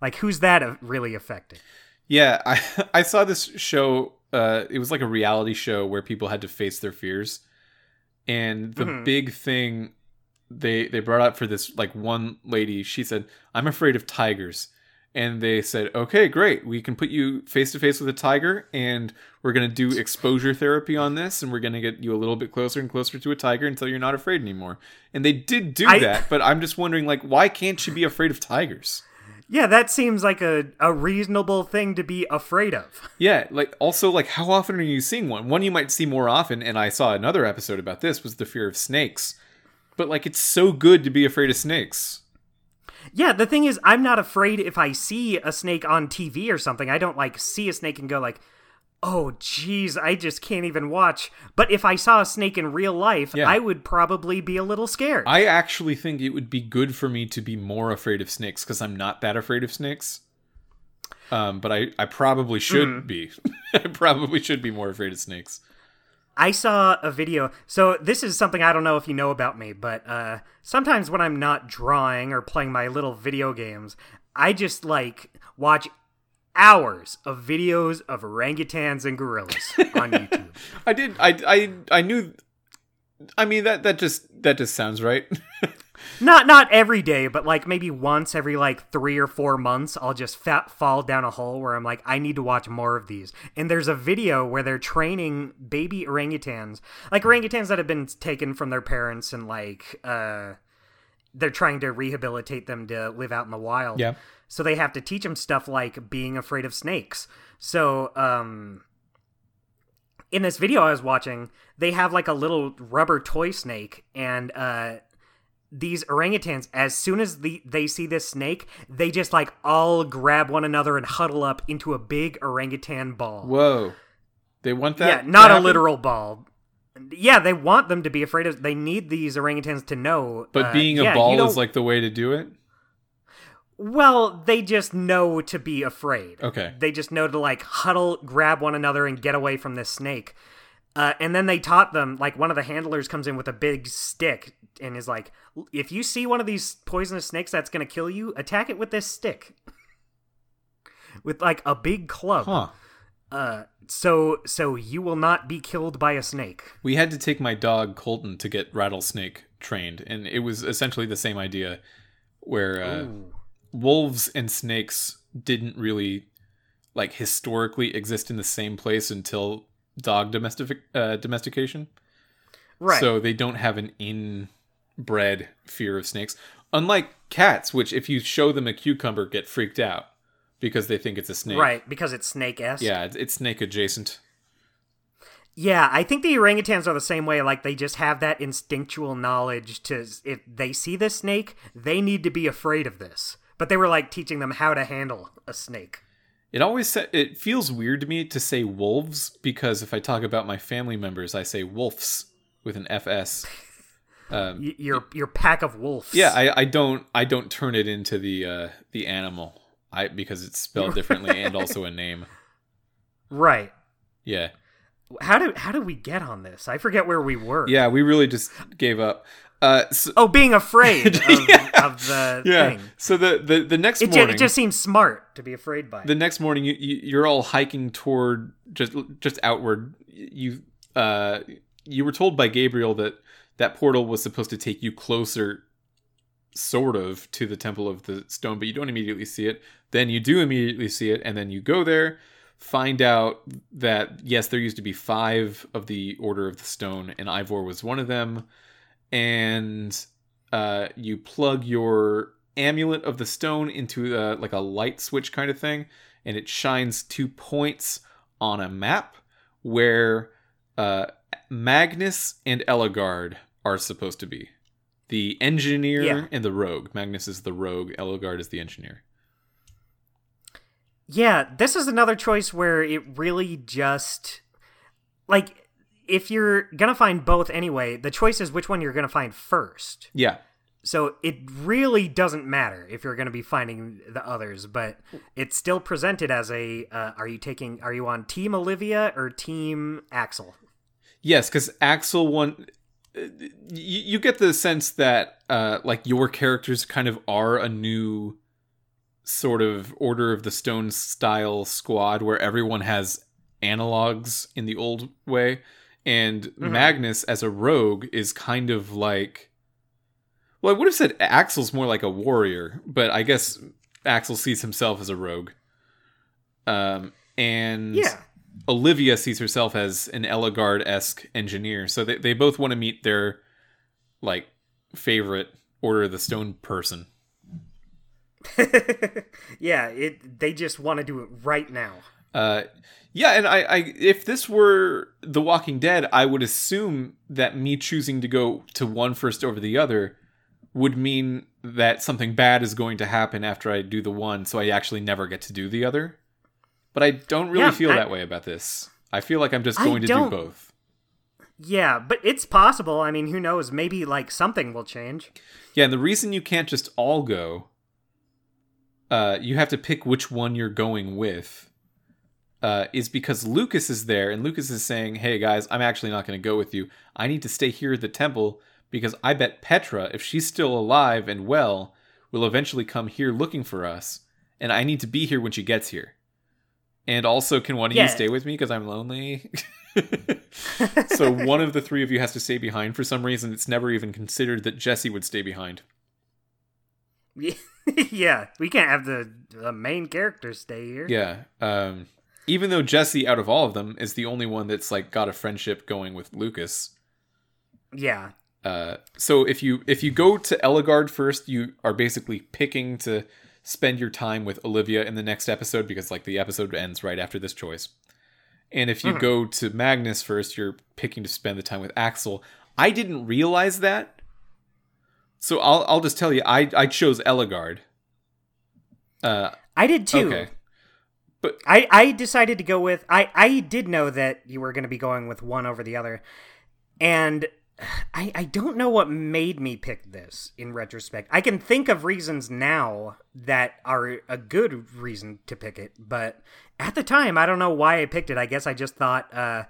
Like who's that really affected? yeah, I, I saw this show. Uh, it was like a reality show where people had to face their fears. And the Mhm. big thing they they brought up for this like one lady, she said, "I'm afraid of tigers." And they said, "Okay, great. We can put you face to face with a tiger and we're going to do exposure therapy on this and we're going to get you a little bit closer and closer to a tiger until you're not afraid anymore." And they did do I- that, but I'm just wondering like why can't she be afraid of tigers? Yeah, that seems like a, a reasonable thing to be afraid of. Yeah, like also like how often are you seeing one? One you might see more often, and I saw another episode about this was the fear of snakes. But like it's so good to be afraid of snakes. Yeah, the thing is, I'm not afraid if I see a snake on TV or something. I don't like see a snake and go like, "Oh, jeez, I just can't even watch." But if I saw a snake in real life, Yeah. I would probably be a little scared. I actually think it would be good for me to be more afraid of snakes because I'm not that afraid of snakes. Um, but I, I probably should be. I probably should be more afraid of snakes. I saw a video. So this is something I don't know if you know about me, but uh, sometimes when I'm not drawing or playing my little video games, I just like watch hours of videos of orangutans and gorillas on YouTube. I did. I, I, I knew. I mean that that just that just sounds right. not not every day, but like maybe once every like three or four months, I'll just fat fall down a hole where I'm like, I need to watch more of these. And there's a video where they're training baby orangutans, like orangutans that have been taken from their parents and like uh, they're trying to rehabilitate them to live out in the wild. Yeah. So they have to teach them stuff like being afraid of snakes. So um in this video I was watching, they have like a little rubber toy snake and uh these orangutans as soon as the, they see this snake, they just like all grab one another and huddle up into a big orangutan ball. Whoa, they want that? yeah, not a literal ball. Yeah, they want them to be afraid of. They need these orangutans to know. But uh, being a yeah, ball is like the way to do it. Well, they just know to be afraid. Okay. They just know to like huddle, grab one another, and get away from this snake. Uh, and then they taught them, like, one of the handlers comes in with a big stick and is like, if you see one of these poisonous snakes that's going to kill you, attack it with this stick. with like a big club. Huh. Uh, so so you will not be killed by a snake. We had to take my dog Colton to get rattlesnake trained, and it was essentially the same idea, where uh, wolves and snakes didn't really like historically exist in the same place until dog domestic uh, domestication. Right. So they don't have an inbred fear of snakes, unlike cats, which if you show them a cucumber, get freaked out because they think it's a snake. right, because it's snake esque. Yeah, it's, it's snake adjacent. Yeah, I think the orangutans are the same way. Like they just have that instinctual knowledge to if they see this snake, they need to be afraid of this. But they were like teaching them how to handle a snake. It always sa- it feels weird to me to say wolves because if I talk about my family members, I say wolves with an FS. Um, Y- your your pack of wolves. yeah, I, I don't I don't turn it into the uh, the animal I because it's spelled differently and also a name. right. Yeah, How did how did we get on this? I forget where we were. yeah, we really just gave up. Uh, so, Oh, being afraid of, Yeah. of the yeah. thing. So the the the next It, morning, it just seems smart to be afraid by. the next morning you, you you're all hiking toward just just outward you uh you were told by gabriel that that portal was supposed to take you closer sort of to the temple of the stone but you don't immediately see it. Then you do immediately see it and then you go there find out that yes there used to be five of the order of the stone and ivor was one of them and uh, you plug your amulet of the stone into uh, like a light switch kind of thing, and it shines two points on a map where uh, Magnus and Ellegaard are supposed to be. The engineer Yeah. and the rogue. Magnus is the rogue, Ellegaard is the engineer. Yeah, this is another choice where it really just like if you're gonna find both anyway, the choice is which one you're gonna find first. Yeah. So it really doesn't matter if you're gonna be finding the others, but it's still presented as a uh, are you taking are you on Team Olivia or Team Axel? Yes, because Axel one, you, you get the sense that uh, like your characters kind of are a new sort of Order of the Stone style squad where everyone has analogs in the old way, and Magnus as a rogue is kind of like. Well, I would have said Axel's more like a warrior, but I guess Axel sees himself as a rogue. Um, and Yeah. Olivia sees herself as an Ellegaard esque engineer, so they, they both want to meet their like favorite Order of the Stone person. yeah, it they just want to do it right now. Uh, yeah, and I, I, if this were The Walking Dead, I would assume that me choosing to go to one first over the other would mean that something bad is going to happen after I do the one, so I actually never get to do the other. But I don't really Yeah, feel I- that way about this. I feel like I'm just I going to do both. Yeah, but it's possible. I mean, who knows? Maybe like something will change. Yeah, and the reason you can't just all go, uh, you have to pick which one you're going with, uh, is because Lucas is there, and Lucas is saying, "Hey guys, I'm actually not going to go with you. I need to stay here at the temple because I bet Petra, if she's still alive and well, will eventually come here looking for us, and I need to be here when she gets here. And also, can one of Yeah. you stay with me because I'm lonely?" so one of the three of you has to stay behind for some reason. It's never even considered that Jesse would stay behind. yeah, we can't have the, the main character stay here. Yeah. Um, even though Jesse, out of all of them, is the only one that's like got a friendship going with Lucas. Yeah. Uh, so if you if you go to Ellegaard first, you are basically picking to spend your time with Olivia in the next episode because like the episode ends right after this choice. And if you Mhm. go to Magnus first, you're picking to spend the time with Axel. I didn't realize that. So I'll I'll just tell you I I chose Ellegaard. Uh I did too. okay. I, I decided to go with I, I did know that you were going to be going with one over the other and I, I don't know what made me pick this in retrospect. I can think of reasons now that are a good reason to pick it but at the time i don't know why i picked it. I guess i just thought uh,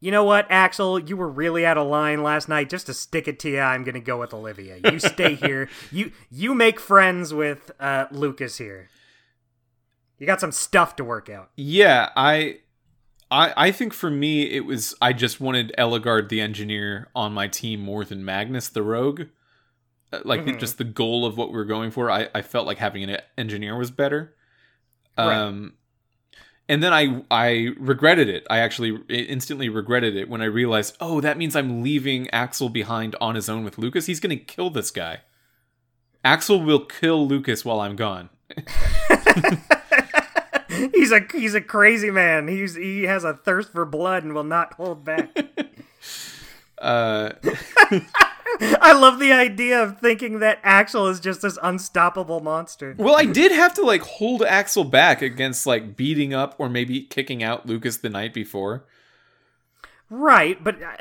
you know what axel you were really out of line last night. Just to stick it to you i'm gonna go with olivia. You stay here. You you make friends with uh, lucas here. You got some stuff to work out. Yeah, I I I think for me it was I just wanted Ellegaard the engineer on my team more than Magnus the rogue. Uh, Like Mhm. just the goal of what we were going for, I, I felt like having an engineer was better. Right. Um and then I I regretted it. I actually instantly regretted it when I realized, "Oh, that means I'm leaving Axel behind on his own with Lucas. He's going to kill this guy." Axel will kill Lucas while I'm gone. he's a he's a crazy man. He's he has a thirst for blood and will not hold back. Uh I love the idea of thinking that Axel is just this unstoppable monster. Well, I did have to like hold Axel back against like beating up or maybe kicking out Lucas the night before. Right, but uh,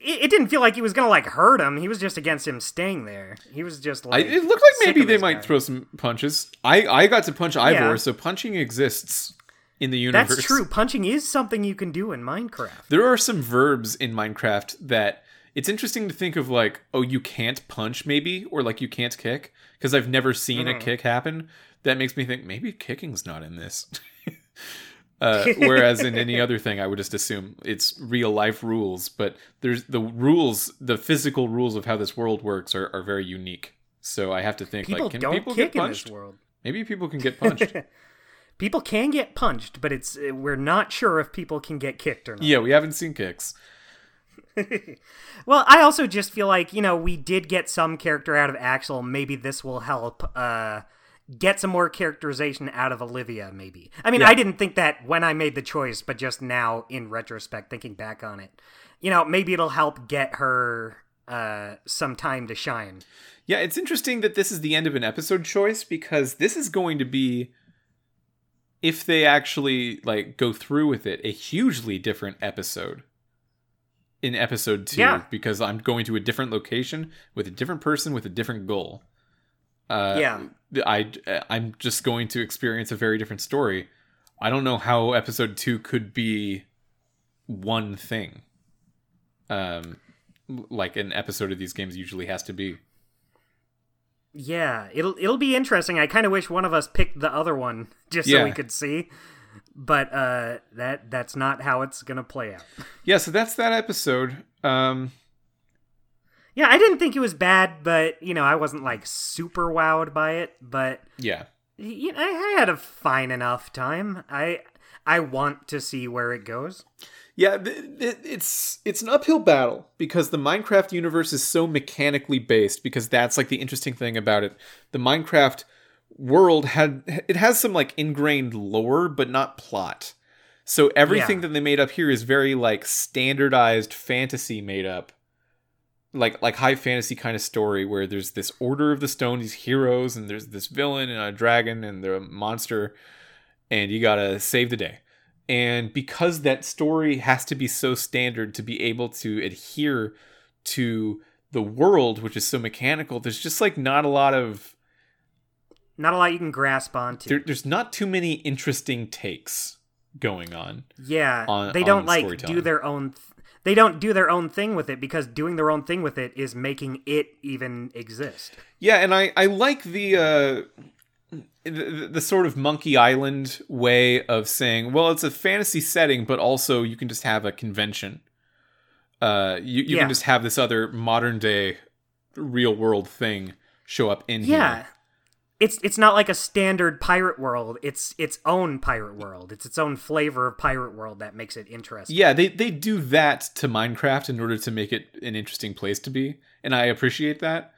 it, it didn't feel like he was gonna like hurt him. He was just against him staying there. He was just I, like it looked like maybe they might guy. throw some punches. I I got to punch Ivor, Yeah. so punching exists in the universe. That's true. Punching is something you can do in Minecraft. There are some verbs in Minecraft that it's interesting to think of like, oh, you can't punch maybe or like you can't kick because I've never seen a Mhm. kick happen. That makes me think maybe kicking's not in this. uh, whereas in any other thing, I would just assume it's real life rules. But there's the rules, the physical rules of how this world works are, are very unique. So I have to think People like, can don't people kick get in punched? this world. Maybe people can get punched. People can get punched, but it's uh, we're not sure if people can get kicked or not. yeah, we haven't seen kicks. Well, I also just feel like, you know, we did get some character out of Axel. Maybe this will help uh, get some more characterization out of Olivia, maybe. I mean, Yeah. I didn't think that when I made the choice, but just now in retrospect, thinking back on it. You know, maybe it'll help get her uh, some time to shine. Yeah, it's interesting that this is the end of an episode choice because this is going to be if they actually like go through with it a hugely different episode in episode 2 Yeah. because I'm going to a different location with a different person with a different goal. Uh Yeah. I I'm just going to experience a very different story. I don't know how episode 2 could be one thing. Um like an episode of these games usually has to be. Yeah, it'll it'll be interesting. I kind of wish one of us picked the other one just so we could see. But uh, that that's not how it's gonna play out. Yeah, so that's that episode. Um Yeah, I didn't think it was bad, but you know, I wasn't like super wowed by it. But yeah. you know, I had a fine enough time. I I want to see where it goes. Yeah, it's it's an uphill battle because the Minecraft universe is so mechanically based because that's like the interesting thing about it. The Minecraft world had it has some like ingrained lore but not plot. So everything Yeah. that they made up here is very like standardized fantasy made up. Like like high fantasy kind of story where there's this order of the stone, these heroes, and there's this villain and a dragon and the monster, and you gotta save the day. And because that story has to be so standard to be able to adhere to the world, which is so mechanical, there's just like not a lot of Not a lot you can grasp onto. there, there's not too many interesting takes going on. yeah, on- they don't like do their own. Th- they don't do their own thing with it because doing their own thing with it is making it even exist. Yeah, and I I like the uh the, the sort of Monkey Island way of saying, well, it's a fantasy setting, but also you can just have a convention. Uh, you you Yeah. can just have this other modern day real world thing show up in Yeah. here. It's it's not like a standard pirate world. It's its own pirate world. It's its own flavor of pirate world that makes it interesting. Yeah, they they do that to Minecraft in order to make it an interesting place to be, and I appreciate that.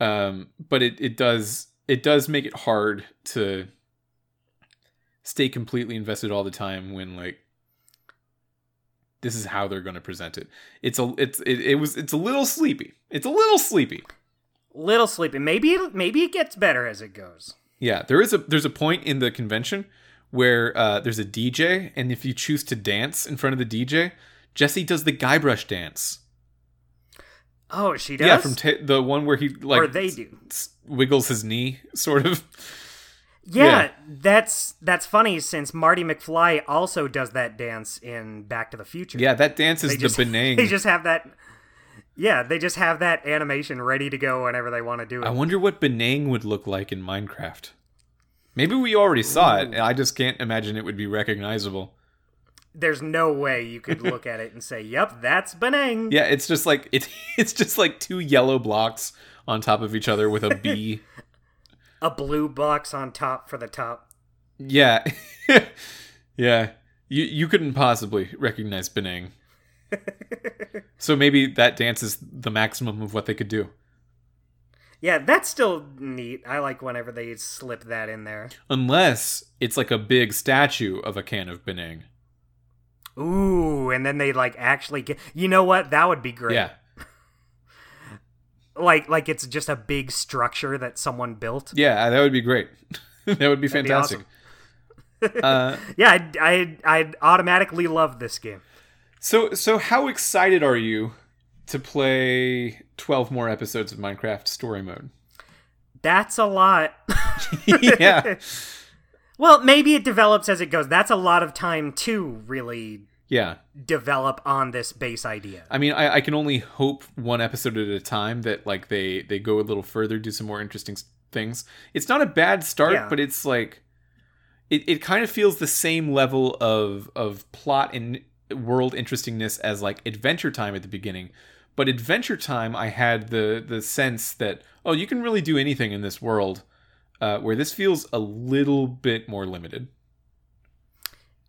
Um, but it it does it does make it hard to stay completely invested all the time when like this is how they're going to present it. It's a it's it, it was it's a little sleepy. It's a little sleepy. Little sleepy. Maybe it, maybe it gets better as it goes. Yeah, there is a there's a point in the convention where uh, there's a DJ, and if you choose to dance in front of the DJ, Jesse does the Guybrush dance. Oh, she does. Yeah, from ta the one where he like or they do. s- wiggles his knee, sort of. Yeah, Yeah. that's that's funny since Marty McFly also does that dance in Back to the Future. Yeah, that dance is they the just they just have that. Yeah, they just have that animation ready to go whenever they want to do it. I wonder what Benang would look like in Minecraft. Maybe we already saw it. and I just can't imagine it would be recognizable. There's no way you could look at it and say, "Yep, that's Benang." Yeah, it's just like it, it's just like two yellow blocks on top of each other with a B. A blue box on top for the top. yeah, yeah. You you couldn't possibly recognize Benang. so maybe that dance is the maximum of what they could do. Yeah, that's still neat. I like whenever they slip that in there. Unless it's like a big statue of a can of Benang. Ooh, and then they like actually get. You know what? That would be great. Yeah. Like like it's just a big structure that someone built. Yeah, that would be great. that would be That'd be fantastic. uh, Yeah, I'd, I'd, I'd automatically love this game. So, so how excited are you to play twelve more episodes of Minecraft Story Mode? That's a lot. yeah, well, maybe it develops as it goes. That's a lot of time to really yeah. develop on this base idea. I mean, I, I can only hope one episode at a time that like they they go a little further, do some more interesting things. It's not a bad start, Yeah. but it's like it, it kind of feels the same level of of plot and world interestingness as like Adventure Time at the beginning. But Adventure Time, I had the the sense that oh, you can really do anything in this world. Uh, where this feels a little bit more limited.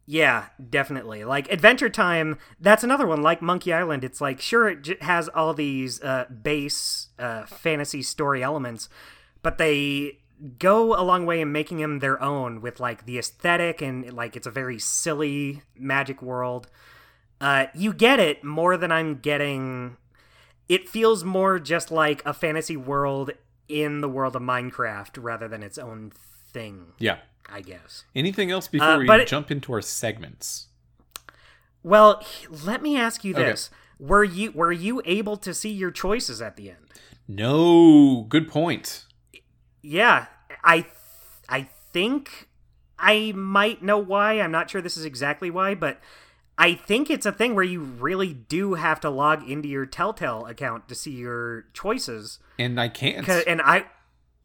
Yeah, definitely. Like Adventure Time, that's another one. Like Monkey Island, it's like sure it j- has all these uh, base uh, fantasy story elements, but they go a long way in making them their own with like the aesthetic and like it's a very silly magic world. Uh, you get it more than I'm getting. It feels more just like a fantasy world in the world of Minecraft rather than its own thing. Yeah. I guess. Anything else before Uh, we it- jump into our segments? Well, let me ask you Okay. this: Were you were you able to see your choices at the end? No. Good point. Yeah, I th- I think I might know why. I'm not sure this is exactly why, but I think it's a thing where you really do have to log into your Telltale account to see your choices. And I can't. And I.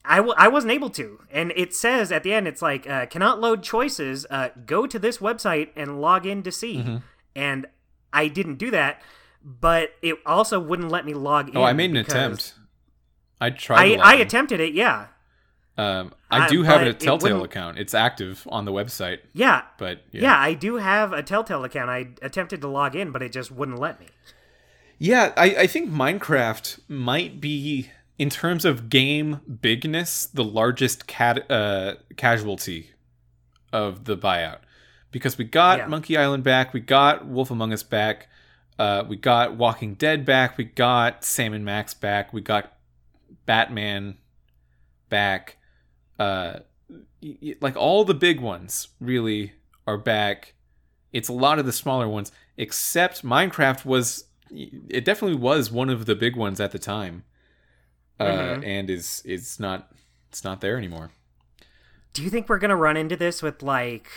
I w- I wasn't able to. And it says at the end, it's like, uh, cannot load choices. Uh, go to this website and log in to see. Mm-hmm. And I didn't do that, but it also wouldn't let me log in. Oh, I made an attempt. I tried. I, I attempted it, yeah. Um, I Uh, do have a Telltale wouldn't- account. It's active on the website, Yeah. but yeah. Yeah, I do have a Telltale account. I attempted to log in, but it just wouldn't let me. Yeah, I, I think Minecraft might be in terms of game bigness, the largest cat uh, casualty of the buyout because we got Yeah. Monkey Island back, we got Wolf Among Us back, uh, we got Walking Dead back, we got Sam and Max back, we got Batman back. Uh, like all the big ones really are back. It's a lot of the smaller ones, except Minecraft was. It definitely was one of the big ones at the time, uh, Mhm. and is is not. It's not there anymore. Do you think we're gonna run into this with like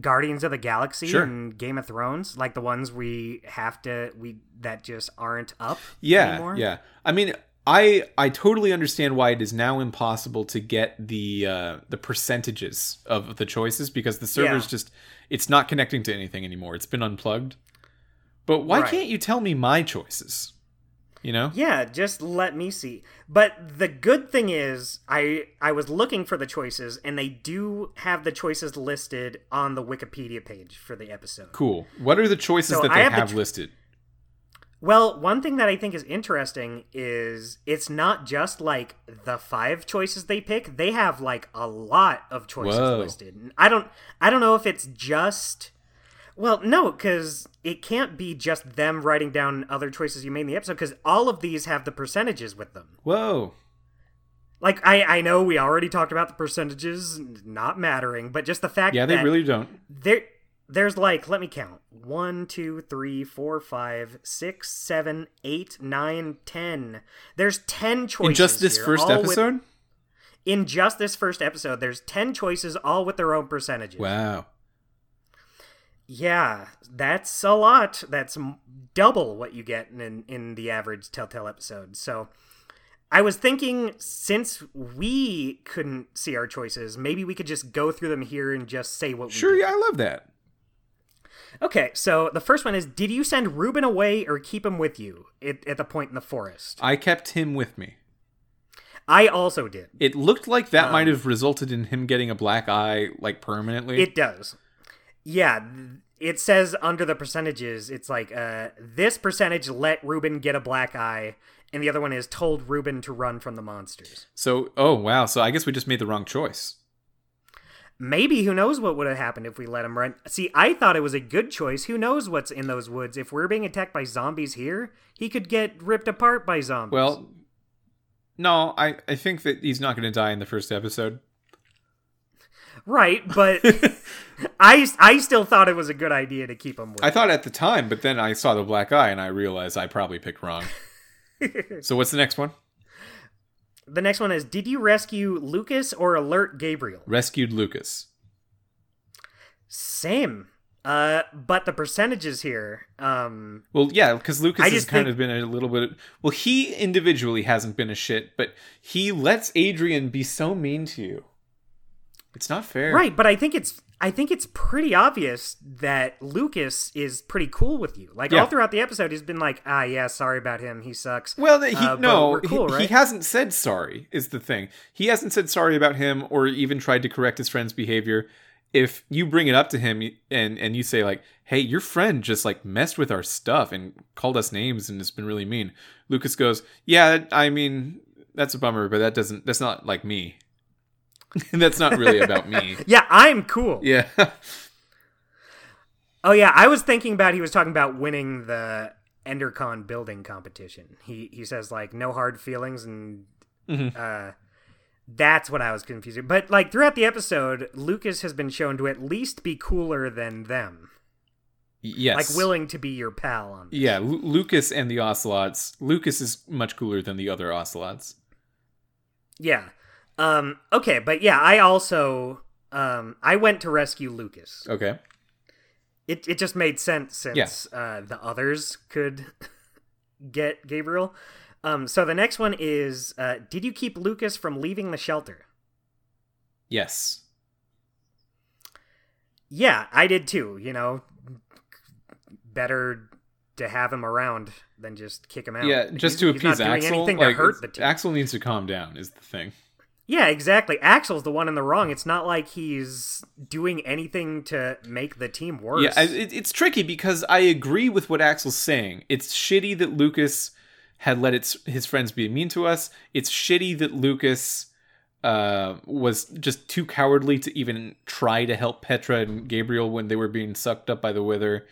Guardians of the Galaxy Sure. and Game of Thrones, like the ones we have to we that just aren't up Yeah, anymore? yeah. I mean, I I totally understand why it is now impossible to get the uh, the percentages of the choices because the server's Yeah. just it's not connecting to anything anymore. It's been unplugged. But why Right. can't you tell me my choices? You know? Yeah, just let me see. But the good thing is, I I was looking for the choices, and they do have the choices listed on the Wikipedia page for the episode. Cool. What are the choices So that I they have have, the tr- listed? Well, one thing that I think is interesting is it's not just like the five choices they pick; they have like a lot of choices Whoa. listed. I don't, I don't know if it's just. Well, no, because it can't be just them writing down other choices you made in the episode. Because all of these have the percentages with them. Whoa. Like I, I know we already talked about the percentages not mattering, but just the fact Yeah, they really don't. there there's like let me count one two three four five six seven eight nine ten there's 10 choices In just this here, first all with- episode? in just this first episode there's 10 choices all with their own percentages Wow. yeah that's a lot that's double what you get in in the average telltale episode so i was thinking since we couldn't see our choices maybe we could just go through them here and just say what we Sure, yeah, I love that. Okay, so the first one is Did you send Reuben away or keep him with you at, at the point in the forest? I kept him with me. I also did. It looked like that Um, might have resulted in him getting a black eye like permanently. It does. Yeah, it says under the percentages, it's like uh, this percentage let Reuben get a black eye, and the other one is told Reuben to run from the monsters. So, oh wow. So I guess we just made the wrong choice. Maybe who knows what would have happened if we let him run? See, I thought it was a good choice. Who knows what's in those woods? If we're being attacked by zombies here, he could get ripped apart by zombies. Well, no, I I think that he's not going to die in the first episode. right, but I I still thought it was a good idea to keep him with. I thought at the time, but then I saw the black eye and I realized I probably picked wrong. so what's the next one? The next one is Did you rescue Lucas or alert Gabriel? Rescued Lucas. Same. Uh, but the percentages here, um, Well, yeah, because Lucas has kind think- of been a little bit. Well, he individually hasn't been a shit, but he lets Adrian be so mean to you. It's not fair, right? But I think it's I think it's pretty obvious that Lucas is pretty cool with you. Like Yeah. all throughout the episode, he's been like, "Ah, yeah, sorry about him. He sucks." Well, he, Uh, no, we're cool, he, right? he hasn't said sorry. Is the thing he hasn't said sorry about him, or even tried to correct his friend's behavior. If you bring it up to him and and you say like, "Hey, your friend just like messed with our stuff and called us names and has been really mean," Lucas goes, "Yeah, I mean that's a bummer, but that doesn't that's not like me. that's not really about me." yeah, I'm cool. Yeah, Oh yeah, I was thinking about he was talking about winning the EnderCon building competition. He he says like no hard feelings and Mhm. uh that's what I was confused. But like throughout the episode, Lucas has been shown to at least be cooler than them. yes, Like willing to be your pal on. this. Yeah, Lu- Lucas and the Ocelots. Lucas is much cooler than the other Ocelots. Yeah. Um okay, but yeah, I also um I went to rescue Lucas. Okay. It it just made sense since uh the others could get Gabriel. Um so the next one is uh did you keep Lucas from leaving the shelter? Yes. Yeah, I did too, you know. Better to have him around than just kick him out. Yeah, just He's- to appease Axel. anything like, hurt the team. Axel needs to calm down. Is the thing. Yeah, exactly. Axel's the one in the wrong. It's not like he's doing anything to make the team worse. Yeah, it, it's tricky because I agree with what Axel's saying. It's shitty that Lucas had let its his friends be mean to us. It's shitty that Lucas uh, was just too cowardly to even try to help Petra and Gabriel when they were being sucked up by the Wither.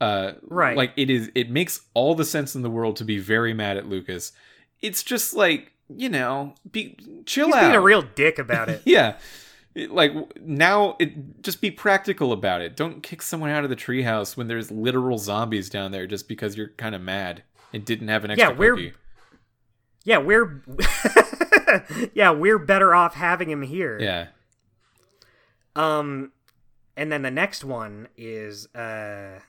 Uh, Right. Like it is. It makes all the sense in the world to be very mad at Lucas. It's just like you know, be chill He's out. being a real dick about it. yeah. Like now, it just be practical about it. Don't kick someone out of the treehouse when there's literal zombies down there just because you're kind of mad and didn't have an extra Yeah, we're- cookie. yeah, we're yeah, we're better off having him here. Yeah. Um, and then the next one is uh,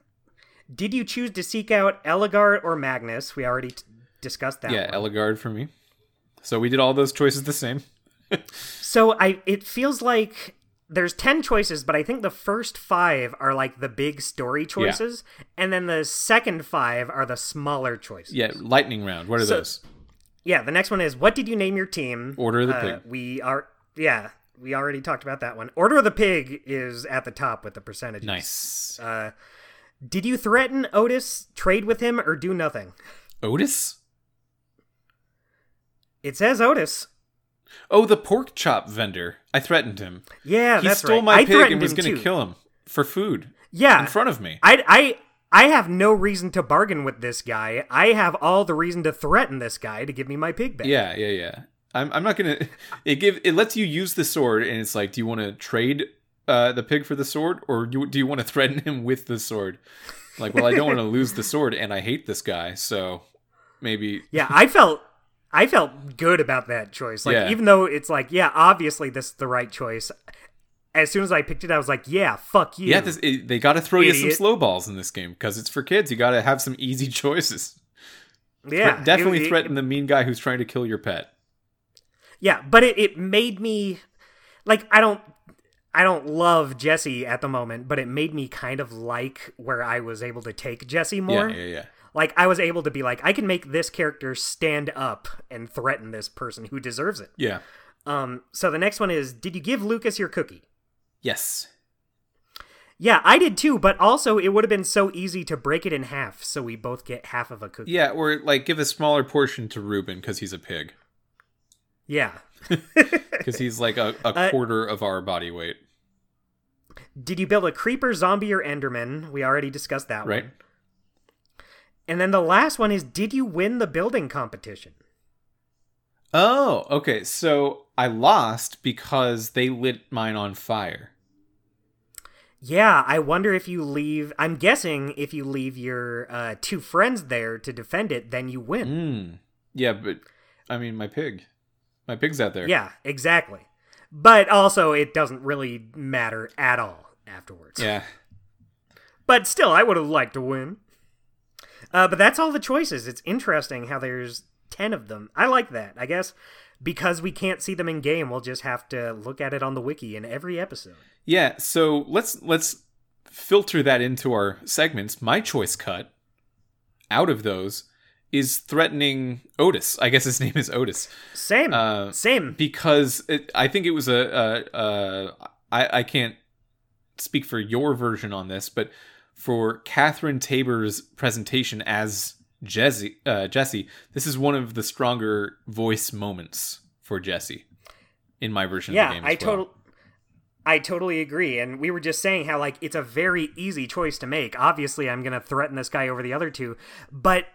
did you choose to seek out Ellegaard or Magnus? We already t- discussed that. yeah, one. Ellegaard for me. So we did all those choices the same. So I it feels like there's 10 choices, but I think the first 5 are like the big story choices and then the second 5 are the smaller choices. Yeah, lightning round. What are So- those? Yeah, the next one is what did you name your team? Order of the Uh, Pig. we are yeah, we already talked about that one. Order of the Pig is at the top with the percentages. Nice. Uh did you threaten Otis, trade with him or do nothing? Otis? It says Otis. Oh, the pork chop vendor. I threatened him. Yeah, he that's stole right. my I pig and was going to kill him for food Yeah, in front of me. I, I, I have no reason to bargain with this guy. I have all the reason to threaten this guy to give me my pig back. Yeah, yeah, yeah. I'm, I'm not gonna. It give it lets you use the sword, and it's like, do you want to trade uh, the pig for the sword, or do, do you want to threaten him with the sword? Like, well, I don't want to lose the sword, and I hate this guy, so maybe. Yeah, I felt I felt good about that choice. Like Yeah. even though it's like, yeah, obviously this is the right choice. As soon as I picked it, I was like, yeah, fuck you. Yeah, this, it, they got to throw you some slow balls in this game because it's for kids. You got to have some easy choices. yeah, definitely it- it- threaten the mean guy who's trying to kill your pet. Yeah, but it, it made me like I don't I don't love Jesse at the moment, but it made me kind of like where I was able to take Jesse more. Yeah, yeah, yeah. Like I was able to be like, I can make this character stand up and threaten this person who deserves it. Yeah. Um, so the next one is, did you give Lucas your cookie? Yes. Yeah, I did too, but also it would have been so easy to break it in half so we both get half of a cookie. Yeah, or like give a smaller portion to Reuben because he's a pig. Yeah. Because he's like a, a Uh, quarter of our body weight. Did you build a creeper, zombie, or enderman? We already discussed that Right? one. And then the last one is, did you win the building competition? Oh, okay. So I lost because they lit mine on fire. Yeah, I wonder if you leave. I'm guessing if you leave your uh, two friends there to defend it, then you win. Mm. Yeah, but I mean, my pig. My pig's out there. Yeah, exactly. But also, it doesn't really matter at all afterwards. Yeah. But still, I would have liked to win. Uh, but that's all the choices. It's interesting how there's 10 of them. I like that. I guess because we can't see them in game, we'll just have to look at it on the wiki in every episode. Yeah. So let's let's filter that into our segments. My choice cut out of those is threatening Otis. I guess his name is Otis. Same. Uh, Same. because it, I think it was a, a, a I, I can't speak for your version on this, but for Catherine Taber's presentation as Jesse, uh, Jesse, this is one of the stronger voice moments for Jesse in my version of Yeah, the game. I as well. total I totally agree. And we were just saying how like it's a very easy choice to make. Obviously, I'm going to threaten this guy over the other two, but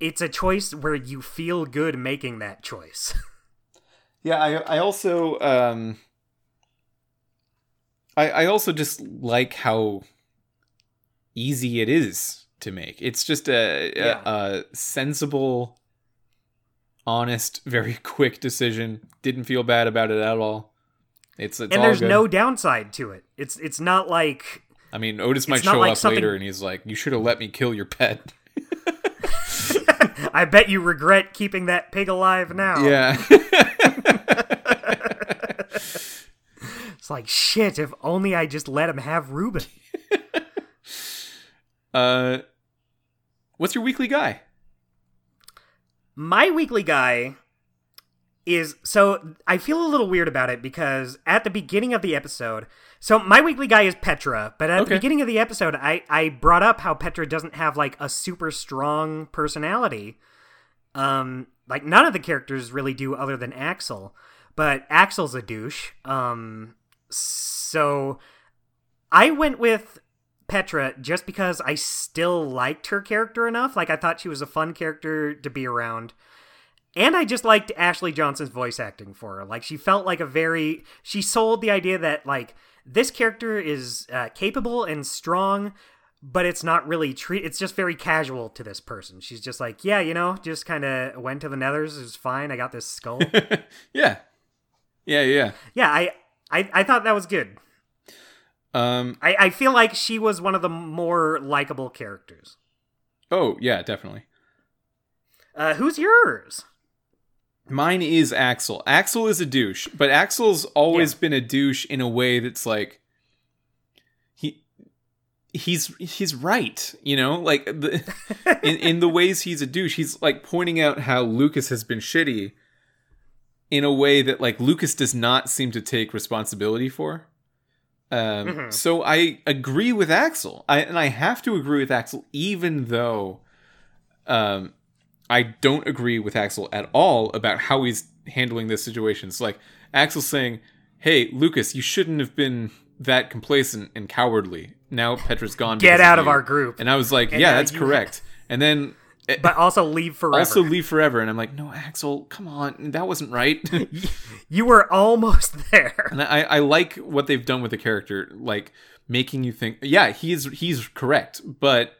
it's a choice where you feel good making that choice. Yeah, I I also um I I also just like how easy it is to make. It's just a, a- Yeah. a, sensible, honest, very quick decision. Didn't feel bad about it at all. It's, it's and there's good. no downside to it. It's it's not like I mean, Otis might show like up something- later and he's like, "You should have let me kill your pet." I bet you regret keeping that pig alive now. Yeah. It's like shit, if only I just let him have Reuben. Uh, what's your weekly guy? My weekly guy is so I feel a little weird about it because at the beginning of the episode, so my weekly guy is Petra, but at Okay. the beginning of the episode, I I brought up how Petra doesn't have like a super strong personality. Um, like none of the characters really do other than Axel, but Axel's a douche. Um, so I went with Petra just because I still liked her character enough. Like I thought she was a fun character to be around. And I just liked Ashley Johnson's voice acting for her. Like she felt like a very she sold the idea that like this character is uh, capable and strong, but it's not really treat. It's just very casual to this person. She's just like, yeah, you know, just kind of went to the Nethers. It was fine. I got this skull. yeah, yeah, yeah. yeah, I, I I thought that was good. Um. I, I feel like she was one of the more likable characters. Oh yeah, definitely. Uh, who's yours? Mine is Axel. Axel is a douche, but Axel's always Yeah. been a douche in a way that's like he he's he's right, you know, like the, in in the ways he's a douche. He's like pointing out how Lucas has been shitty in a way that like Lucas does not seem to take responsibility for. Um, Mhm. So I agree with Axel, I, and I have to agree with Axel, even though um, I don't agree with Axel at all about how he's handling this situation. It's like Axel saying, "Hey, Lucas, you shouldn't have been that complacent and cowardly. Now Petra's gone. Get out of you." our group, And I was like, And "Yeah, that's you- correct." And then Eh. but also leave forever. also leave forever. And I'm like, "No, Axel, come on, that wasn't right." you were almost there. and I, I like what they've done with the character, like making you think, yeah, he's he's correct, but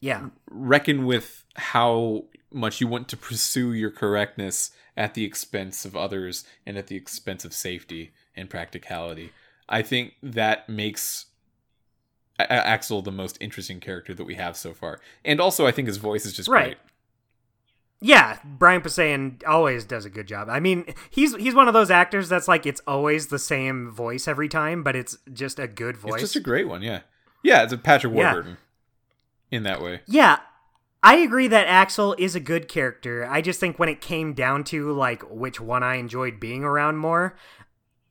Yeah, reckon with how much you want to pursue your correctness at the expense of others and at the expense of safety and practicality. I think that makes Axel the most interesting character that we have so far. And also I think his voice is just Right. great. yeah. Brian Posehn always does a good job. I mean, he's he's one of those actors that's like it's always the same voice every time, but it's just a good voice. It's just a great one, yeah. Yeah, it's a Patrick Yeah. Warburton in that way. Yeah, I agree that Axel is a good character. I just think when it came down to like which one I enjoyed being around more,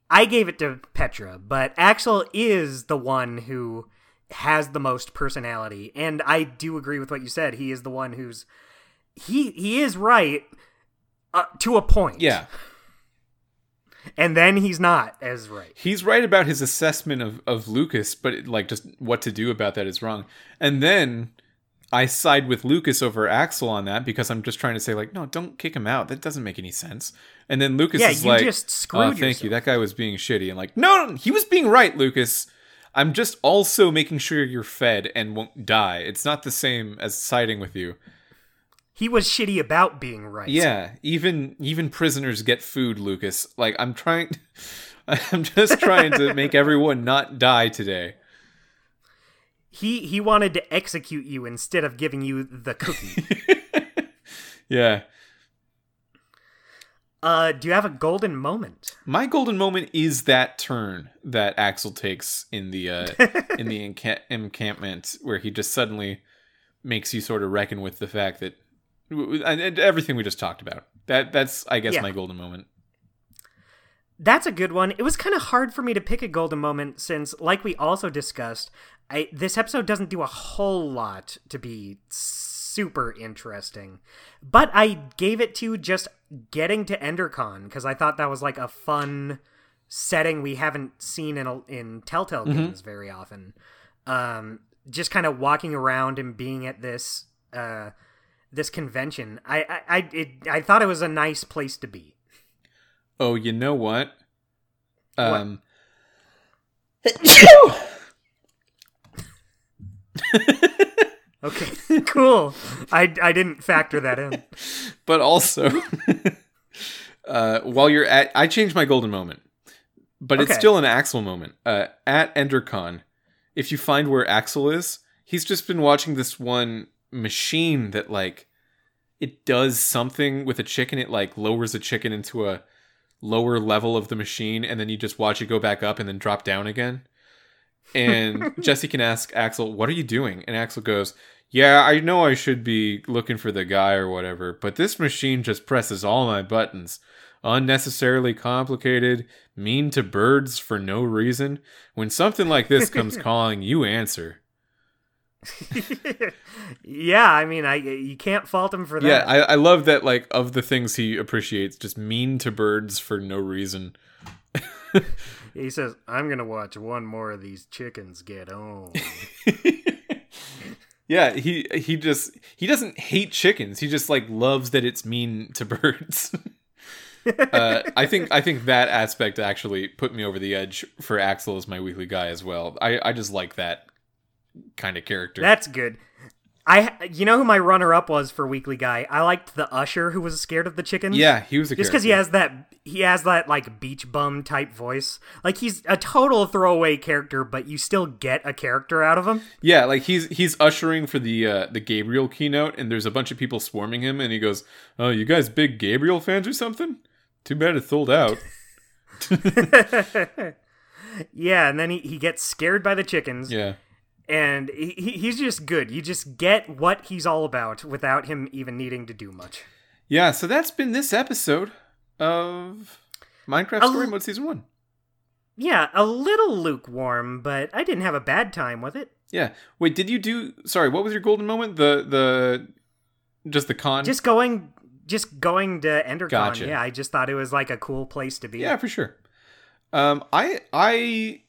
I gave it to Petra, but Axel is the one who has the most personality, and I do agree with what you said. He is the one who's he he is right uh, to a point. Yeah. and then he's not as right. He's right about his assessment of, of Lucas, but it, like just what to do about that is wrong. And then I side with Lucas over Axel on that because I'm just trying to say like, no, don't kick him out. That doesn't make any sense. And then Lucas Yeah, is you like, just screwed oh, thank yourself." you. That guy was being shitty. And like, no, no, he was being right, Lucas. I'm just also making sure you're fed and won't die. It's not the same as siding with you. He was shitty about being right. Yeah, even even prisoners get food, Lucas. Like I'm trying I'm just trying to make everyone not die today. he he wanted to execute you instead of giving you the cookie. Yeah. Uh, do you have a golden moment? My golden moment is that turn that Axel takes in the uh in the enca- encampment where he just suddenly makes you sort of reckon with the fact that everything we just talked about. That that's I guess Yeah. my golden moment. That's a good one. It was kind of hard for me to pick a golden moment since, like we also discussed, I this episode doesn't do a whole lot to be super interesting. But I gave it to just getting to EnderCon because I thought that was like a fun setting we haven't seen in a, in Telltale games very often. Um, just kind of walking around and being at this uh, this convention. I I I, it, I thought it was a nice place to be. Oh, you know what? Um Okay, cool. I, I didn't factor that in. but also uh, while you're at i changed my golden moment but it's still an axel moment. Uh, at endercon if you find where axel is he's just been watching this one machine that like it does something with a chicken. It like lowers a chicken into a lower level of the machine and then you just watch it go back up and then drop down again and jesse can ask axel what are you doing and axel goes yeah i know i should be looking for the guy or whatever but this machine just presses all my buttons unnecessarily complicated mean to birds for no reason when something like this comes calling you answer yeah, I mean, I you can't fault him for that. Yeah, I, I love that. Like of the things he appreciates, just mean to birds for no reason. he says, "I'm gonna watch one more of these chickens get home." yeah, he he just he doesn't hate chickens. He just like loves that it's mean to birds. uh, I think I think that aspect actually put me over the edge for Axel as my weekly guy as well. I I just like that kind of character. That's good. I you know who my runner up was for weekly guy? I liked the usher who was scared of the chickens. yeah, he was a Just because he has that he has that like beach bum type voice. Like he's a total throwaway character, but you still get a character out of him. Yeah, like he's he's ushering for the uh, the Gabriel keynote, and there's a bunch of people swarming him, and he goes, "Oh, you guys big Gabriel fans or something? Too bad it sold out." yeah, and then he, he gets scared by the chickens. yeah, and he, he's just good. You just get what he's all about without him even needing to do much. yeah. So that's been this episode of Minecraft Story l- Mode Season One. Yeah, a little lukewarm, but I didn't have a bad time with it. Yeah. Wait, did you do? Sorry, what was your golden moment? The the just the con. Just going, just going to EnderCon. Gotcha. Yeah, I just thought it was like a cool place to be. Yeah, for sure. Um, I I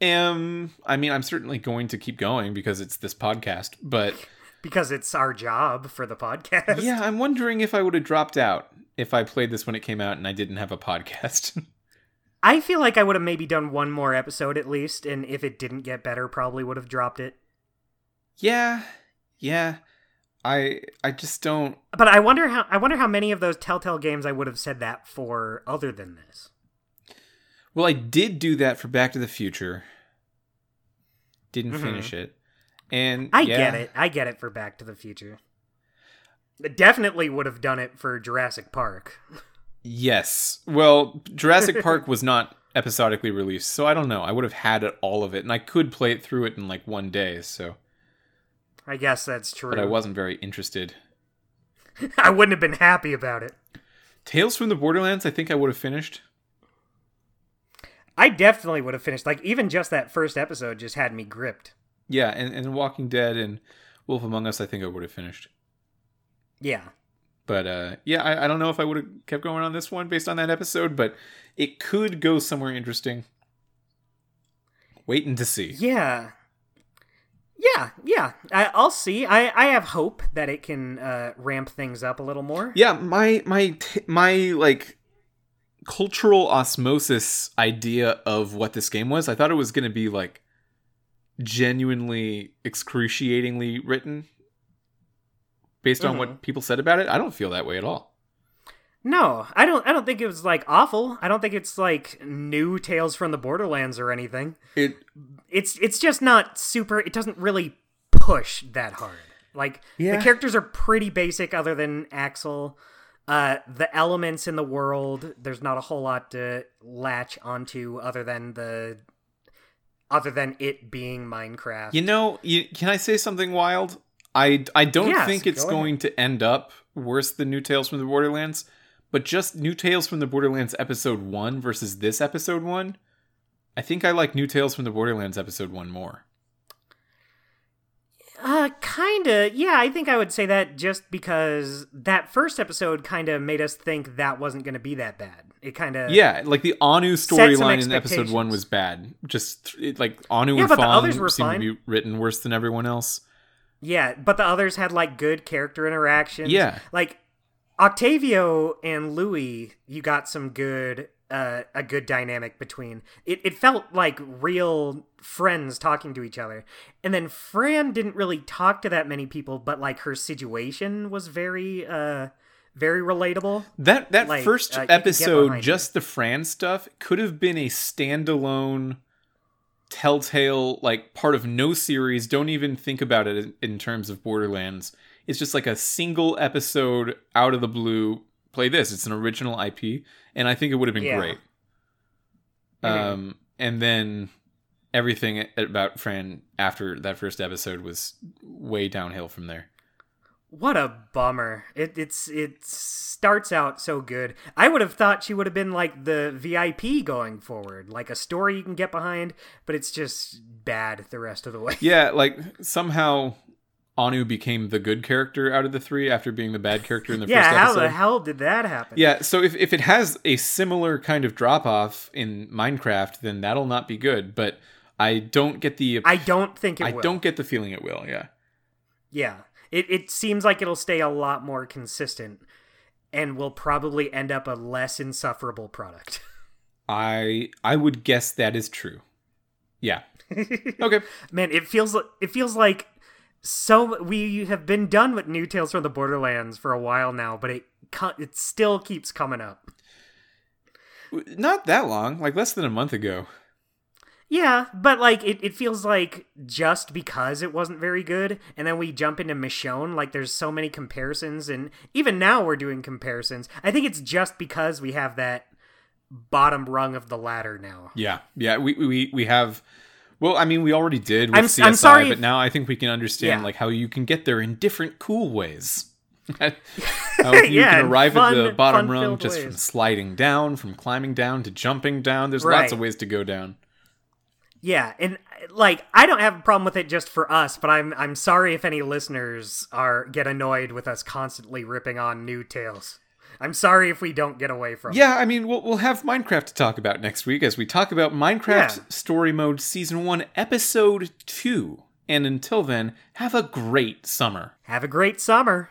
am. I mean, I'm certainly going to keep going because it's this podcast. But because it's our job for the podcast. yeah, I'm wondering if I would have dropped out if I played this when it came out and I didn't have a podcast. I feel like I would have maybe done one more episode at least, and if it didn't get better, probably would have dropped it. yeah, yeah. I I just don't. But I wonder how I wonder how many of those Telltale games I would have said that for other than this. Well, I did do that for Back to the Future. Didn't Mhm. finish it, and I yeah, get it. I get it for Back to the Future. Definitely would have done it for Jurassic Park. Yes. Well, Jurassic Park was not episodically released, so I don't know. I would have had it, all of it, and I could play it through it in like one day. So, I guess that's true. but I wasn't very interested. I wouldn't have been happy about it. Tales from the Borderlands, I think I would have finished. I definitely would have finished. Like even just that first episode just had me gripped. Yeah, and, and Walking Dead and Wolf Among Us, I think I would have finished. Yeah. But uh, yeah, I, I don't know if I would have kept going on this one based on that episode, but it could go somewhere interesting. Waiting to see. Yeah. Yeah, yeah. I, I'll see. I, I have hope that it can uh, ramp things up a little more. Yeah, my my t- my like cultural osmosis idea of what this game was. I thought it was going to be like genuinely excruciatingly written based on what mm-hmm. people said about it. I don't feel that way at all. No, I don't. I don't think it was like awful. I don't think it's like new Tales from the Borderlands or anything. It It's it's just not super. It doesn't really push that hard. Like Yeah. the characters are pretty basic, other than Axel. Uh, the elements in the world, there's not a whole lot to latch onto, other than the, other than it being Minecraft. you know, you, can I say something wild? I I don't Yes, think it's go going to end up worse than New Tales from the Borderlands, but just New Tales from the Borderlands episode 1 versus this episode 1. I think I like New Tales from the Borderlands episode 1 more. Uh, kinda. Yeah, I think I would say that just because that first episode kind of made us think that wasn't going to be that bad. It kind of Yeah, like the Anu storyline in episode one was bad. Just it, like Anu Yeah, and but the Fawn others were seemed fine. to be written worse than everyone else. Yeah, but the others had like good character interactions. Yeah. Like Octavio and Louis, you got some good uh a good dynamic between. It it felt like real friends talking to each other. And then Fran didn't really talk to that many people, but like her situation was very uh very relatable. That that Like, first uh, you could get episode, just the Fran stuff, could have been a standalone Telltale like part of no series. Don't even think about it in, in terms of Borderlands. It's just like a single episode out of the blue. Play this. It's an original IP, and I think it would have been Yeah. great. Mhm. Um, and then everything about Fran after that first episode was way downhill from there. What a bummer. It it's it starts out so good. I would have thought she would have been like the VIP going forward, like a story you can get behind, but it's just bad the rest of the way. Yeah, like somehow Anu became the good character out of the three after being the bad character in the yeah, first how episode. the hell did that happen? Yeah, so if, if it has a similar kind of drop off in Minecraft, then that'll not be good. But I don't get the I don't think it I will. don't get the feeling it will. Yeah, Yeah. It it seems like it'll stay a lot more consistent and will probably end up a less insufferable product. I I would guess that is true. Yeah. Okay. Man, it feels li- it feels like so we have been done with new Tales from the Borderlands for a while now, but it it still keeps coming up. Not that long, like less than a month ago. Yeah, but like it, it feels like just because it wasn't very good, and then we jump into Michonne, like there's so many comparisons, and even now we're doing comparisons. I think it's just because we have that bottom rung of the ladder now. Yeah, yeah. We we we have. Well, I mean, we already did with I'm- CSI, I'm sorry but now I think we can understand Yeah. like how you can get there in different cool ways. how you Yeah, can arrive at the bottom rung just from sliding down, from climbing down to jumping down. There's Right. lots of ways to go down. Yeah, and like I don't have a problem with it just for us, but I'm I'm sorry if any listeners are get annoyed with us constantly ripping on new tales. I'm sorry if we don't get away from. it. Yeah, I mean, we'll we'll have Minecraft to talk about next week as we talk about Minecraft Yeah. Story Mode Season One, Episode Two. And until then, have a great summer. Have a great summer.